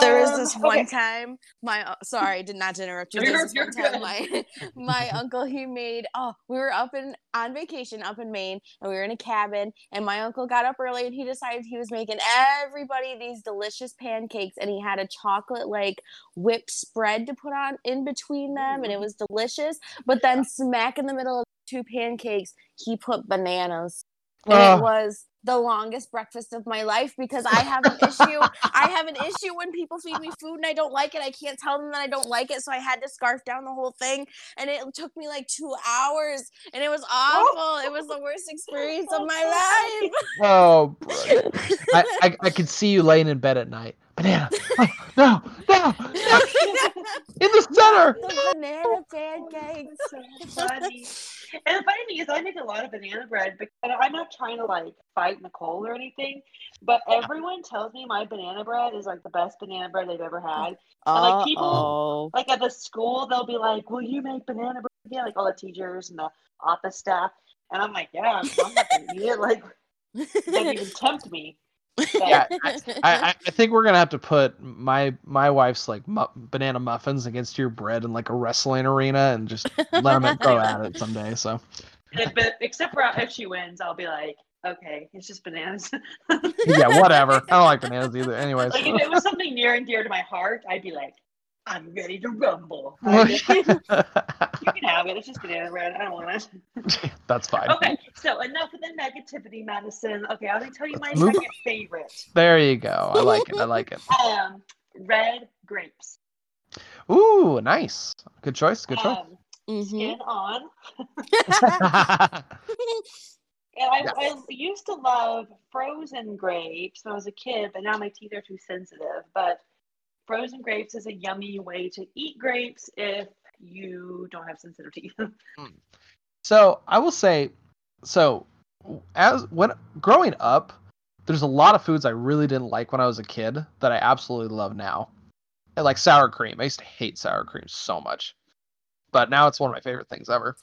There was Um, this one okay. time, my uh, sorry, did not interrupt you. You're- this one you're time, my my uncle he made. Oh, we were up in on vacation up in Maine, and we were in a cabin. And my uncle got up early, and he decided he was making everybody these delicious pancakes, and he had a chocolate like whipped spread to put on in between them, and it was delicious. But then smack in the middle of two pancakes, he put bananas, and Ugh. it was the longest breakfast of my life because I have an issue. I have an issue when people feed me food and I don't like it. I can't tell them that I don't like it, so I had to scarf down the whole thing, and it took me like two hours, and it was awful. It was the worst experience of my life. Oh. I, I I could see you laying in bed at night. Banana. Oh, no, no, no. in the center. The banana pancakes. so funny. And the funny thing is, I make a lot of banana bread, but I'm not trying to like fight Nicole or anything. But everyone tells me my banana bread is like the best banana bread they've ever had. And like people, Uh-oh. like at the school, they'll be like, "Will you make banana bread?" Yeah, like all the teachers and the office staff. And I'm like, "Yeah, I'm, I'm not gonna eat it." Like, doesn't even tempt me. Yeah, I, I, I think we're gonna have to put my my wife's like mu- banana muffins against your bread in like a wrestling arena and just let them go at it someday. So but except for if she wins, I'll be like, "Okay, it's just bananas." yeah, whatever. I don't like bananas either. Anyways, like if it was something near and dear to my heart, I'd be like, I'm ready to rumble. Like, you can have it. It's just banana bread. I don't want it. that's fine. Okay, so enough of the negativity medicine. Okay, I'm gonna tell you my Move- second favorite. There you go. I like it. I like it. Um, red grapes. Ooh, nice. Good choice. Good choice. Um, Mm-hmm. skin on. And I, I used to love frozen grapes when I was a kid, but now my teeth are too sensitive. But frozen grapes is a yummy way to eat grapes if you don't have sensitive teeth. Hmm. So I will say, so as when growing up, there's a lot of foods I really didn't like when I was a kid that I absolutely love now. And like sour cream. I used to hate sour cream so much. But now it's one of my favorite things ever.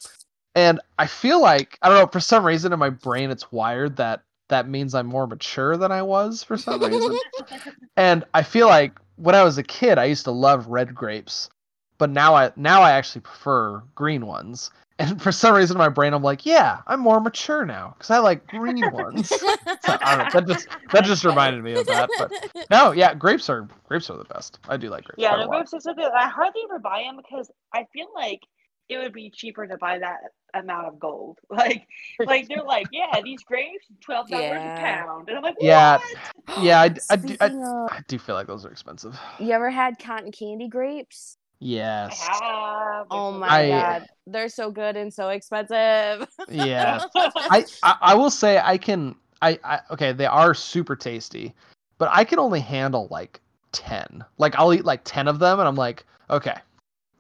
And I feel like I don't know, for some reason in my brain it's wired that that means I'm more mature than I was for some reason. and I feel like when I was a kid I used to love red grapes. But now I now I actually prefer green ones. And for some reason in my brain I'm like, yeah, I'm more mature now because I like green ones. So, I don't know, that just that just reminded me of that. But no, yeah, grapes are grapes are the best. I do like grapes. yeah, quite a the lot. grapes are so good. I hardly ever buy them because I feel like it would be cheaper to buy that amount of gold. Like, like they're like, yeah, these grapes, twelve dollars Yeah. a pound, and I'm like, Yeah, what? yeah, I, d- I do, I, Speaking of- I do feel like those are expensive. You ever had cotton candy grapes? Yes. Have. Oh my I- god, they're so good and so expensive. Yeah. I, I I will say I can I, I okay they are super tasty, but I can only handle like ten. Like I'll eat like ten of them and I'm like okay,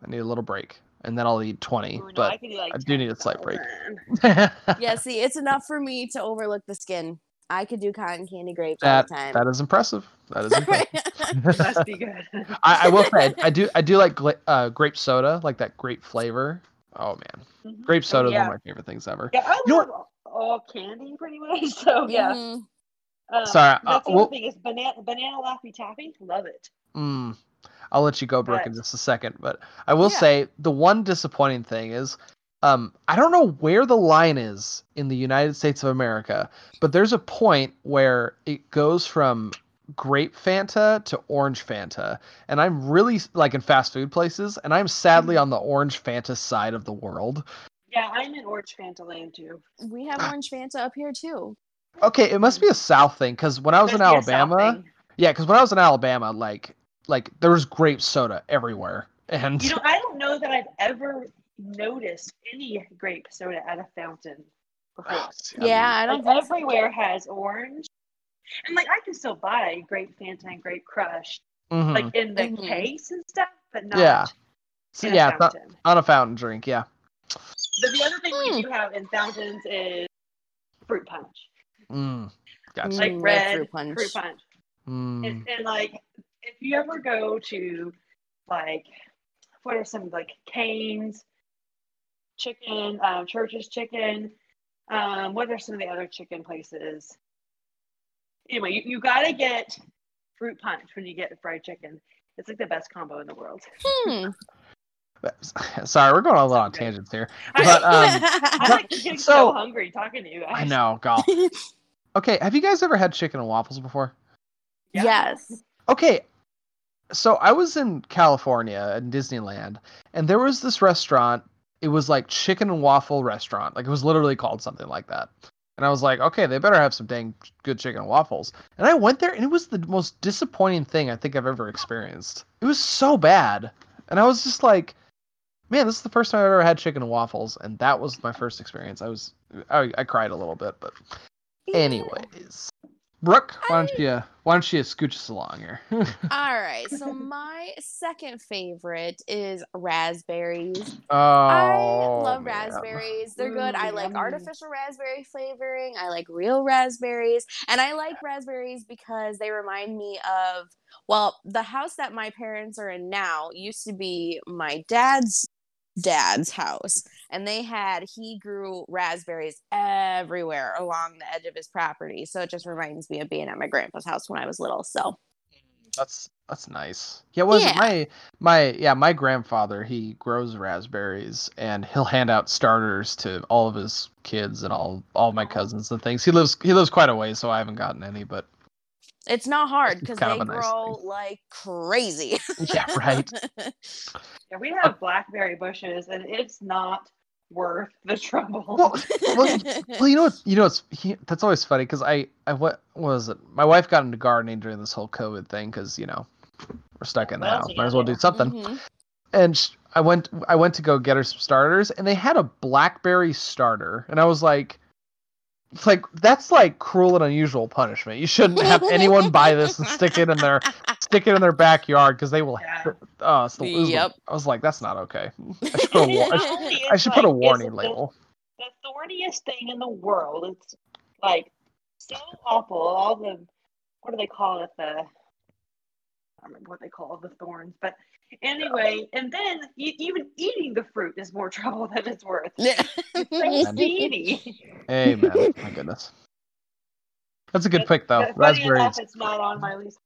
I need a little break, and then I'll eat twenty. Ooh, no, but I could eat, like, I do need a slight break. yeah, see, it's enough for me to overlook the skin. I could do cotton candy grapes all that the time. that is impressive. That is impressive. Must be good. I, I will say I do I do like gla- uh, grape soda, like that grape flavor. Oh man, grape soda is yeah. one of my favorite things ever. Yeah, I love all candy pretty much. So yeah. Mhm. Um, Sorry, uh, that's the well- thing is banana banana laffy taffy. Love it. Mm, I'll let you go, Brooke, in just a second. But I will Yeah. say the one disappointing thing is, um, I don't know where the line is in the United States of America, but there's a point where it goes from grape Fanta to orange Fanta, and I'm really like in fast food places, and I'm sadly Mm-hmm. on the orange Fanta side of the world. Yeah, I'm in orange Fanta land too. We have orange Fanta up here too. Okay, it must be a South thing because when I was in Must be a South Alabama, yeah, because when I was in Alabama, like like there was grape soda everywhere, and You know, I don't know that I've ever noticed any grape soda at a fountain before. Yeah, I don't Like, think so. everywhere has orange, and like I can still buy grape Fanta and grape Crush, Mhm. like in the Mhm. case and stuff, but not. yeah, so, in yeah, it's fountain. on a fountain drink, yeah. But the other thing Hmm. we do have in fountains is fruit punch, Mm, gotcha. like Mm, red red fruit punch. Fruit punch. Mm, And, and like, if you ever go to, like, what are some like Canes, chicken, um, Church's chicken, Um, what are some of the other chicken places? Anyway, you, you gotta get fruit punch when you get fried chicken. It's like the best combo in the world. Hmm. Sorry, we're going on a lot on tangents here. But um, I'm like getting so, so- hungry talking to you guys. I know, golf. Okay, have you guys ever had chicken and waffles before? Yes. Okay, so I was in California in Disneyland, and there was this restaurant. It was like chicken and waffle restaurant. Like it was literally called something like that. And I was like, okay, they better have some dang good chicken and waffles. And I went there, and it was the most disappointing thing I think I've ever experienced. It was so bad, and I was just like, man, this is the first time I've ever had chicken and waffles, and that was my first experience. I was, I, I cried a little bit, but anyways, Brooke, why don't you, why don't you scooch us along here? All right. So my second favorite is raspberries. oh, I love man. raspberries. They're good. I like yummy. artificial raspberry flavoring. I like real raspberries. And I like raspberries because they remind me of, well, the house that my parents are in now used to be my dad's dad's house. And they had, he grew raspberries everywhere along the edge of his property. So it just reminds me of being at my grandpa's house when I was little. So That's that's nice. Yeah, was Yeah. my my yeah my grandfather he grows raspberries and he'll hand out starters to all of his kids and all all my cousins and things. He lives he lives quite a ways, so I haven't gotten any, but it's not hard because kind they of a nice grow like crazy. yeah, right. Yeah, we have blackberry bushes, and it's not worth the trouble. Well, well, well, you know what? You know it's he, that's always funny because I I what was it? My wife got into gardening during this whole COVID thing because you know we're stuck in the What else house. Might as well do something. Mhm. And sh- I went I went to go get her some starters, and they had a blackberry starter, and I was like. It's like that's like cruel and unusual punishment. You shouldn't have anyone buy this and stick it in their stick it in their backyard because they will. Oh, it's the, it was the- Yep. I was like, that's not okay. I should put a, war- I should, I is, should put a warning it's the- label. the thorniest thing in the world. It's like so awful. All the what do they call it? The I don't remember what they call the thorns, but anyway, and then e- even eating the fruit is more trouble than it's worth. It's so seedy. Amen. My goodness. That's a good pick though. But funny enough, it's not on my least.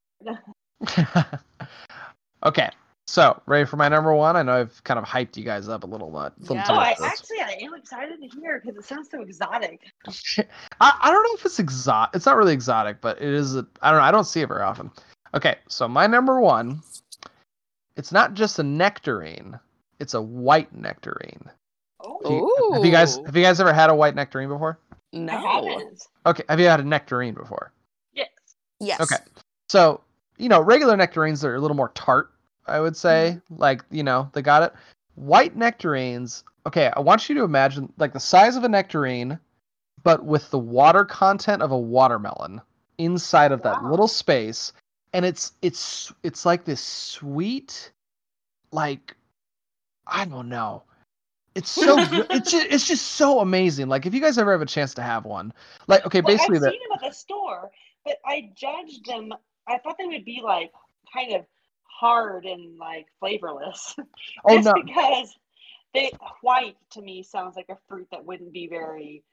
okay, so ready for my number one? I know I've kind of hyped you guys up a little bit. little Oh, I actually I am excited to hear because it sounds so exotic. I, I don't know if it's exotic. It's not really exotic, but it is. A, I don't know. I don't see it very often. Okay, so my number one. It's not just a nectarine. It's a white nectarine. Do you- have you guys have you guys ever had a white nectarine before? No. Okay, have you had a nectarine before? Yes. Yes. Okay. So, you know, regular nectarines are a little more tart, I would say. Mm-hmm. Like, you know, they got it. White nectarines, okay, I want you to imagine like the size of a nectarine, but with the water content of a watermelon inside of that little space. And it's it's it's like this sweet, like I don't know. It's so. It's just, it's just so amazing. Like if you guys ever have a chance to have one, like okay, Well, basically I've the seen them at the store, but I judged them. I thought they would be like kind of hard and like flavorless. Oh, Just no. because they white to me sounds like a fruit that wouldn't be very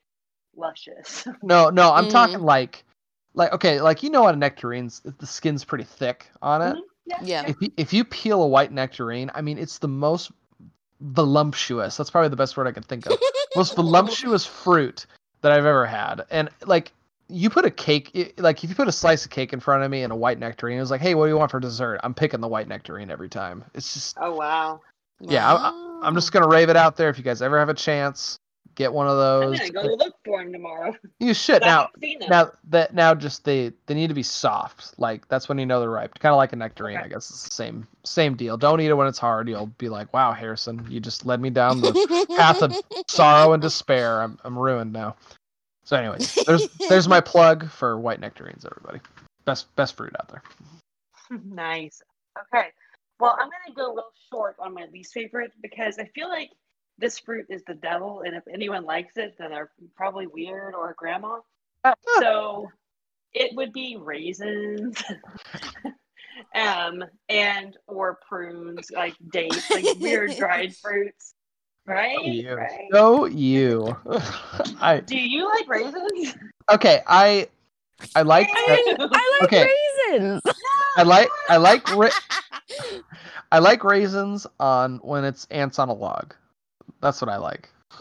luscious. No, no, I'm Mm. talking like, like okay, like you know, on a nectarines, the skin's pretty thick on it. Yeah. If you, if you peel a white nectarine, I mean, it's the most voluptuous. That's probably the best word I can think of. most voluptuous fruit that I've ever had, and like you put a cake, i- like if you put a slice of cake in front of me and a white nectarine, it was like, hey, what do you want for dessert? I'm picking the white nectarine every time. It's just, Oh wow. yeah, I, I, I'm just gonna rave it out there. If you guys ever have a chance, get one of those. I'm those. gonna go look for them tomorrow. You should now. haven't seen them. Now that now just they they need to be soft. Like that's when you know they're ripe. Kind of like a nectarine, I guess. It's the same same deal. Don't eat it when it's hard. You'll be like, wow, Harrison, you just led me down the path of sorrow and despair. I'm I'm ruined now. So, anyways, there's there's my plug for white nectarines, everybody. Best best fruit out there. nice. Okay. Well, I'm gonna go real short on my least favorite because I feel like this fruit is the devil, and if anyone likes it, then they're probably weird or a grandma. so it would be raisins, um, and or prunes, like dates, like weird dried fruits. Right? You. Right. So you. I Do you like raisins? okay. I I like. I like okay. raisins. I like I like ra- I like raisins on when it's ants on a log. That's what I like.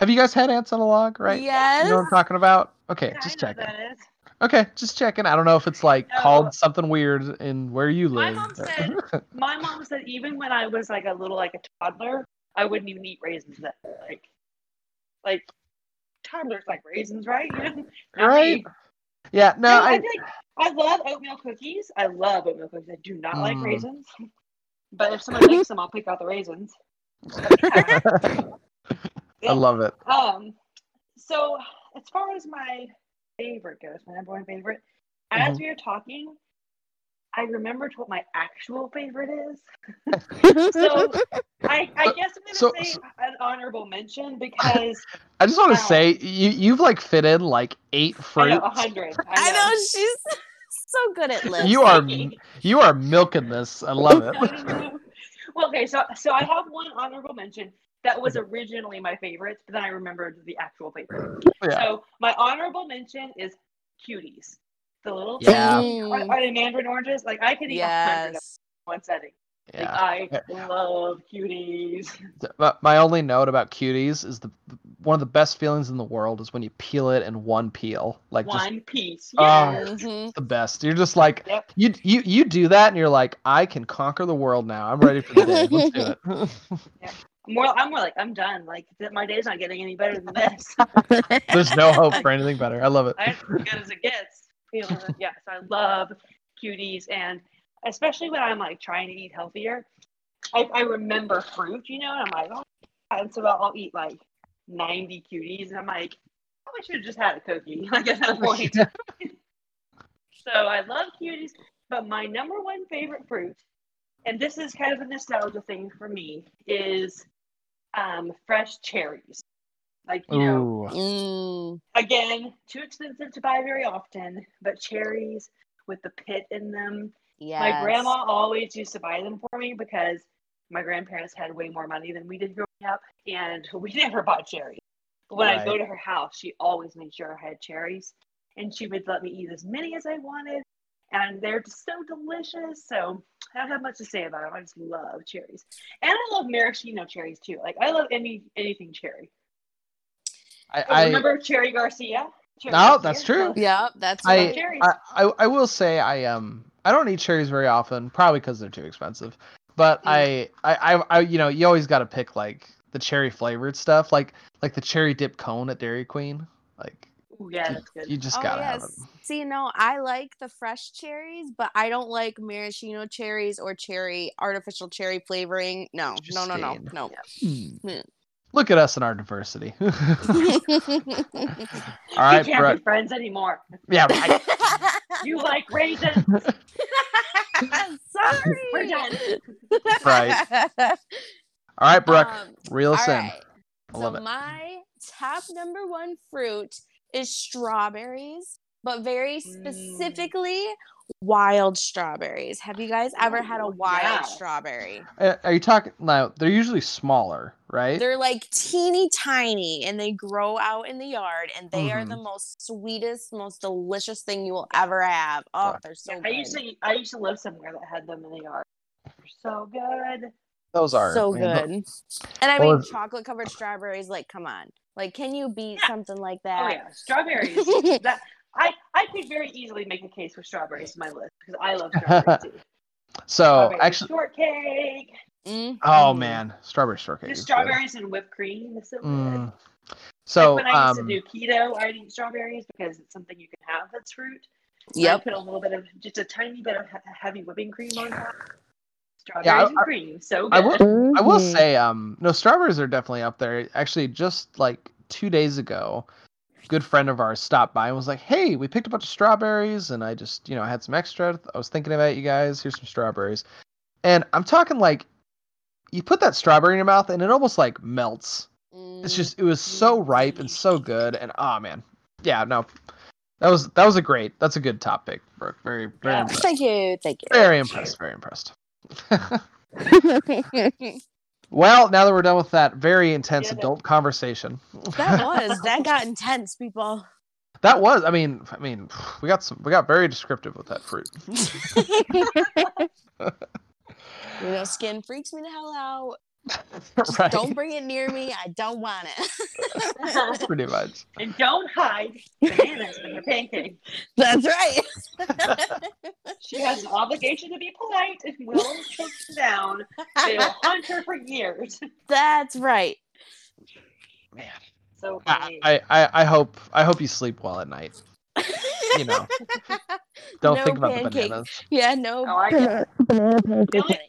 Have you guys had ants on a log? Right? Yes. You know what I'm talking about? Okay, just checking. Okay, just checking. I don't know if it's like called something weird in where you live. My mom said my mom said even when I was like a little like a toddler, I wouldn't even eat raisins. That like like toddlers like raisins, right? You know? Right? Yeah. No, No, I, I. think I love oatmeal cookies. I love oatmeal cookies. I do not like Mm. raisins. But if somebody likes them, I'll pick out the raisins. I love it. Um, so as far as my favorite ghost, my number one favorite, as Mhm. we were talking, I remembered what my actual favorite is. so I, I guess I'm gonna so- say an honorable mention because I just want to um, say you you've like fit in like eight I fruits. know a hundred. I know she's so good at lists. You are you are milking this. I love it. well, okay, so so I have one honorable mention that was originally my favorite, but then I remembered the actual favorite. Oh, yeah. So my honorable mention is cuties. The little Yeah. are, are they mandarin oranges? Like I could eat a hundred of Yes. one setting. Like, Yeah. I love cuties. But my only note about cuties is the one of the best feelings in the world is when you peel it in one peel, like just One piece. Oh, Yes. it's mm-hmm. the best. You're just like Yep. you you you do that, and you're like, I can conquer the world now. I'm ready for the day. Let's do it. I'm more, I'm more like I'm done. Like th- my day's not getting any better than this. There's no hope for anything better. I love it. I'm as good as it gets. Feeling it. Yes, I love cuties, and especially when I'm like trying to eat healthier, I, I remember fruit, you know, and I'm like, oh, and so I'll eat like 90 cuties, and I'm like, oh, I should have just had a cookie. Like at that point. so I love cuties, but my number one favorite fruit, and this is kind of a nostalgia thing for me, is um, fresh cherries. Like you know, Mm. again, too expensive to buy very often, but cherries with the pit in them. Yeah. My grandma always used to buy them for me because my grandparents had way more money than we did growing up, and we never bought cherries. But when I go to her house, she always made sure I had cherries, and she would let me eat as many as I wanted, and they're just so delicious. So I don't have much to say about them. I just love cherries, and I love maraschino cherries too. Like I love any anything cherry. I, Oh, I remember Cherry Garcia? Cherry no, Garcia? that's true. Yeah, that's I, cherries. I, I I will say I um I don't eat cherries very often, probably because they're too expensive. But I, I I I you know you always got to pick like the cherry flavored stuff, like like the cherry dip cone at Dairy Queen. Like Ooh, yeah, that's good. you just oh, gotta have it. yes. See, no, I like the fresh cherries, but I don't like maraschino cherries or cherry artificial cherry flavoring. No, no, no, no, Interesting. no. Hmm. Look at us and our diversity. All you can't Brett. be friends anymore. Yeah, right. You like raisins. Sorry. We're done. Right. All right, Brooke. Um, reel us in. right. I love so it. my top number one fruit is strawberries, but very Mm. specifically wild strawberries. Have you guys ever had a wild yeah. strawberry? Are you talking now? They're usually smaller, right? They're like teeny tiny and they grow out in the yard and they are the Mhm. most sweetest, most delicious thing you will ever have. Oh, they're so I good. used to I used to live somewhere that had them in the yard. They're so good. Those are so I mean, good. th- And I mean, it's- chocolate covered strawberries, like, come on. Like, can you beat something like that? Oh yeah, strawberries. that I I could very easily make a case for strawberries in my list because I love strawberries too. So Strawberry actually, shortcake. oh man, strawberry shortcake. Just is good. strawberries and whipped cream is so good. Mm. So like when I used um, to do keto, I'd eat strawberries because it's something you can have that's fruit. Yep. I put a little bit of just a tiny bit of heavy whipping cream on top. Strawberries Yeah, I- and I- cream, so good. I will. I will Mhm. say, um, no, strawberries are definitely up there. Actually, just like two days ago, a good friend of ours stopped by and was like, "Hey, we picked a bunch of strawberries, and I just, you know, I had some extra. I was thinking about you guys. Here's some strawberries." And I'm talking like, you put that strawberry in your mouth, and it almost like melts. It's just, it was so ripe and so good, and oh man, yeah, no, that was that was a great. That's a good topic, pick, Brooke. Very, very, Yeah. impressed. Thank you. Thank you. very impressed. Very impressed. Well, now that we're done with that very intense adult conversation, That was that got intense, people. that was. I mean, I mean, we got some. We got very descriptive with that fruit. You know, skin freaks me the hell out. Just right. Don't bring it near me. I don't want it. Pretty much. And don't hide bananas in your pancake. That's right. She has an obligation to be polite and will choke them down. They will hunt her for years. That's right. Man. So I, funny. I, I, I hope I hope you sleep well at night. You know, don't No think about the bananas. Yeah, no. Oh, I get banana it.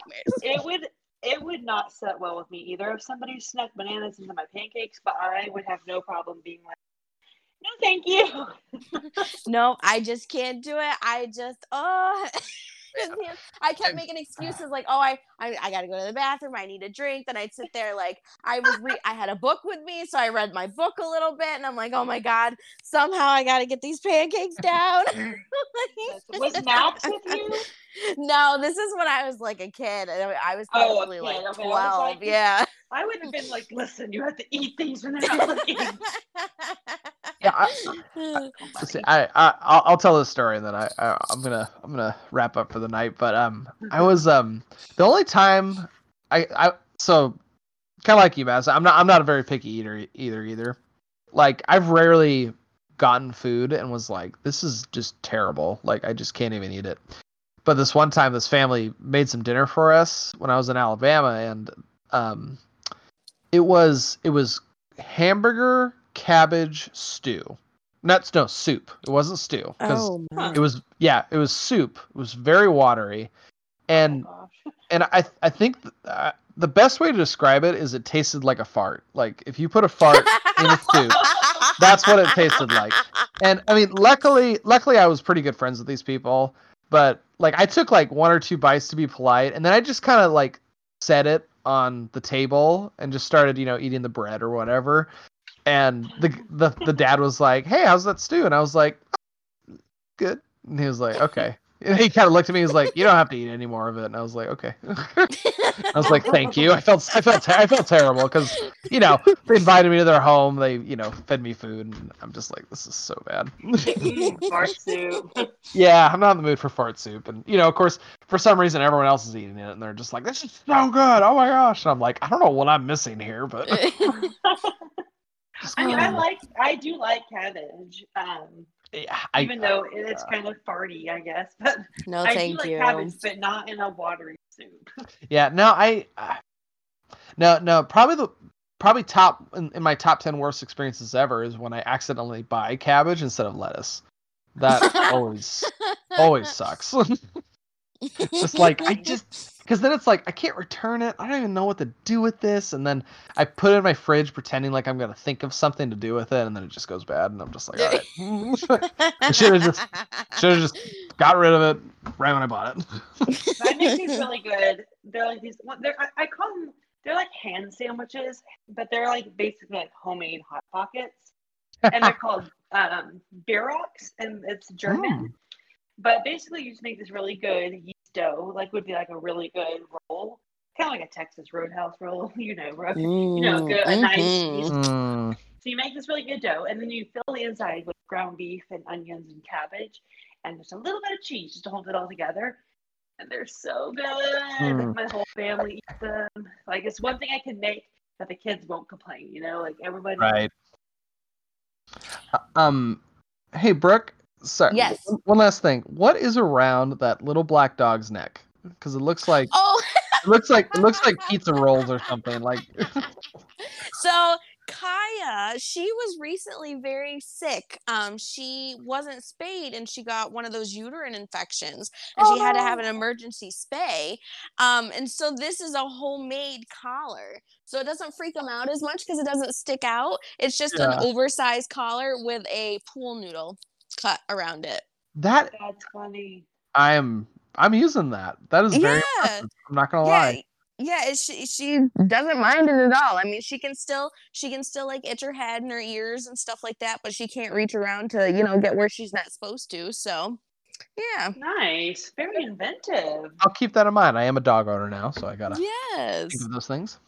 It would it would not set well with me either if somebody snuck bananas into my pancakes, but I would have no problem being like, no, thank you. no, I just can't do it. I just oh I kept making excuses like, oh, I, I I gotta go to the bathroom. I need a drink. Then I'd sit there like I was re- I had a book with me, so I read my book a little bit, and I'm like, oh my god, somehow I gotta get these pancakes down. Was Max with you? No, this is when I was like a kid. and I I was Oh, probably okay, like okay. I twelve. like- yeah. I would have been like, listen, you have to eat these when they're not looking. Yeah, I, See, I, I I'll, I'll tell this story and then I, I I'm gonna I'm gonna wrap up for the night. But um, I was um the only time I I so kind of like you, Matt. I'm not I'm not a very picky eater either either. Like I've rarely gotten food and was like, this is just terrible. Like I just can't even eat it. But this one time, this family made some dinner for us when I was in Alabama, and um, it was it was hamburger cabbage stew. Not no soup. It wasn't stew because Oh, my. it was yeah it was soup. It was very watery, and and I I think th- uh, the best way to describe it is it tasted like a fart. Like if you put a fart in a soup, that's what it tasted like. And I mean, luckily luckily I was pretty good friends with these people, but like I took like one or two bites to be polite, and then I just kind of like set it on the table and just started you know eating the bread or whatever. And the the the dad was like, "Hey, how's that stew?" And I was like, oh, "Good." And he was like, "Okay." And he kind of looked at me. He was like, "You don't have to eat any more of it." And I was like, "Okay." I was like, "Thank you." I felt I felt ter- I felt terrible because you know they invited me to their home. They you know fed me food, and I'm just like, "This is so bad." Fart soup. yeah, I'm not in the mood for fart soup, and you know, of course, for some reason, everyone else is eating it, and they're just like, "This is so good! Oh my gosh!" And I'm like, "I don't know what I'm missing here, but." I mean, I like, I do like cabbage. Um, Yeah, I- even though it- it's kind of farty, I guess. But No, I thank do like you. cabbage, but not in a watery soup. Yeah, no, I uh, no, no, probably the probably top in, in my top 10 worst experiences ever is when I accidentally buy cabbage instead of lettuce. That always always sucks. Just like I just because then it's like I can't return it. I don't even know what to do with this, and then I put it in my fridge pretending like I'm gonna think of something to do with it, and then it just goes bad, and I'm just like, all right, I should have just should have just got rid of it right when I bought it. I make these really good. They're like these. They're I, I call them. They're like hand sandwiches, but they're like basically like homemade hot pockets, and they're called um, and it's German. But basically, you just make this really good yeast dough, like would be like a really good roll, kind of like a Texas Roadhouse roll, you know, ro- you know, Mm, good, a nice mhm. yeast Mm. So you make this really good dough, and then you fill the inside with ground beef and onions and cabbage, and just a little bit of cheese just to hold it all together. And they're so good. Hmm. My whole family eats them. Like it's one thing I can make that the kids won't complain. You know, like everybody. Right. Um, hey Brooke. Sorry. Yes. One, one last thing. What is around that little black dog's neck? Because it looks like Oh, it looks like it looks like pizza rolls or something. Like so Kaya, she was recently very sick. Um, she wasn't spayed and she got one of those uterine infections and she had to have an emergency spay. Um, and so this is a homemade collar. So it doesn't freak them out as much because it doesn't stick out. It's just Yeah. an oversized collar with a pool noodle cut around it. that That's funny. I am I'm using that. That is very Yeah. impressive. I'm not gonna yeah, lie. yeah. She she doesn't mind it at all. I mean, she can still she can still like itch her head and her ears and stuff like that, but she can't reach around to you know get where she's not supposed to. So, yeah. Nice. Very inventive. I'll keep that in mind. I am a dog owner now, so I gotta Yes. think of those things.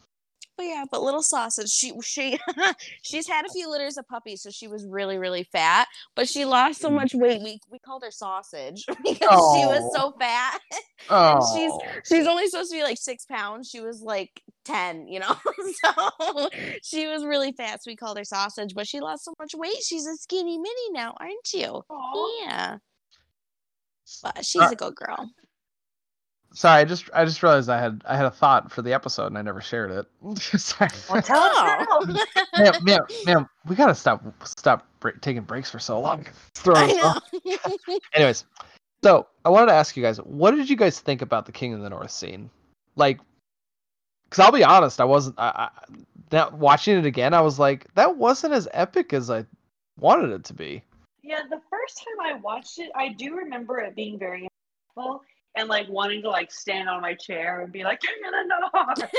But yeah, but little sausage. She she she's had a few litters of puppies, so she was really really fat. But she lost so mm. much weight. We we called her sausage because she was oh. so fat. and she's Oh. she's only supposed to be like six pounds. She was like ten, you know. so she was really fat. So we called her sausage. But she lost so much weight. She's a skinny mini now, aren't you? Yeah. But she's uh, a good girl. Sorry, I just I just realized I had I had a thought for the episode and I never shared it. Sorry. Well, tell us oh. now. man, man, man, we gotta stop stop bre- taking breaks for so long. It's throwing us off. Anyways, so I wanted to ask you guys, what did you guys think about the King of the North scene? Like, because I'll be honest, I wasn't. I, I that watching it again, I was like, that wasn't as epic as I wanted it to be. Yeah, the first time I watched it, I do remember it being very impactful and like wanting to like stand on my chair and be like, King of the North.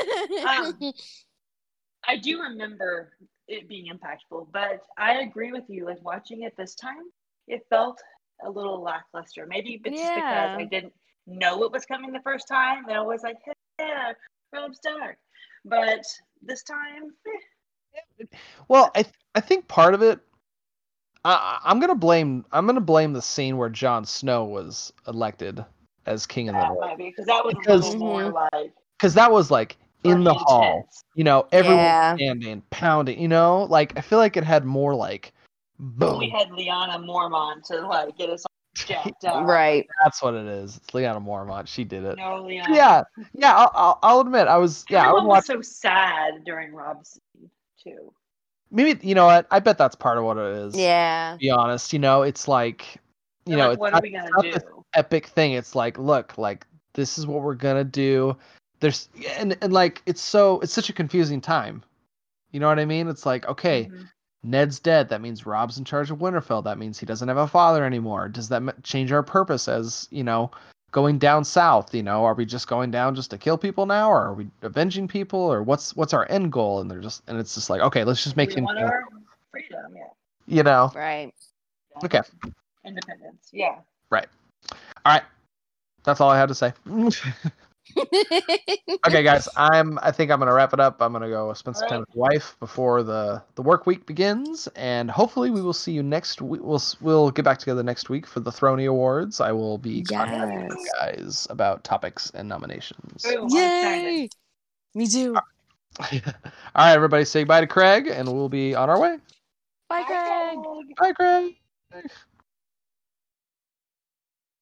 um, I do remember it being impactful, but I agree with you. Like watching it this time, it felt a little lackluster. Maybe it's just Yeah. because I didn't know it was coming the first time, and I was like, yeah, Robb Stark. But this time, eh, Well, I th- I think part of it, I I- I'm gonna blame I'm gonna blame the scene where Jon Snow was elected as King of the that North. might be because that was Because- more mhm. like because that was like in the Pretty hall, you know, everyone Yeah. standing, pounding, you know, like I feel like it had more like, boom. we had Lyanna Mormont to like get us all jacked up. Right. That's what it is. It's Lyanna Mormont. She did it. No, Lyanna. Yeah, yeah. I'll, I'll, I'll admit, I was. Yeah, I Everyone would was watch. so sad during Robb's too. Maybe you know what? I bet that's part of what it is. Yeah. To be honest, you know, it's like, you They're know, like, it's what not, are we gonna it's not this do? epic thing. It's like, look, like this is what we're gonna do. There's and and like it's so it's such a confusing time. You know what I mean? It's like, okay, Mm-hmm. Ned's dead. That means Robb's in charge of Winterfell. That means he doesn't have a father anymore. Does that change our purpose as you know? Going down south, you know, are we just going down just to kill people now, or are we avenging people, or what's what's our end goal? And they're just, and it's just like, okay, let's just make we him, want our freedom, yeah, you know, Right. okay, independence, yeah. right, all right, that's all I had to say. okay, guys, I'm. I think I'm gonna wrap it up. I'm gonna go spend some time with wife before the the work week begins, and hopefully we will see you next week. We'll we'll get back together next week for the Throny Awards. I will be contacting you guys about topics and nominations. Ooh, Yay! Me too. All right, everybody, say bye to Craig, and we'll be on our way. Bye, Craig. Bye, Craig.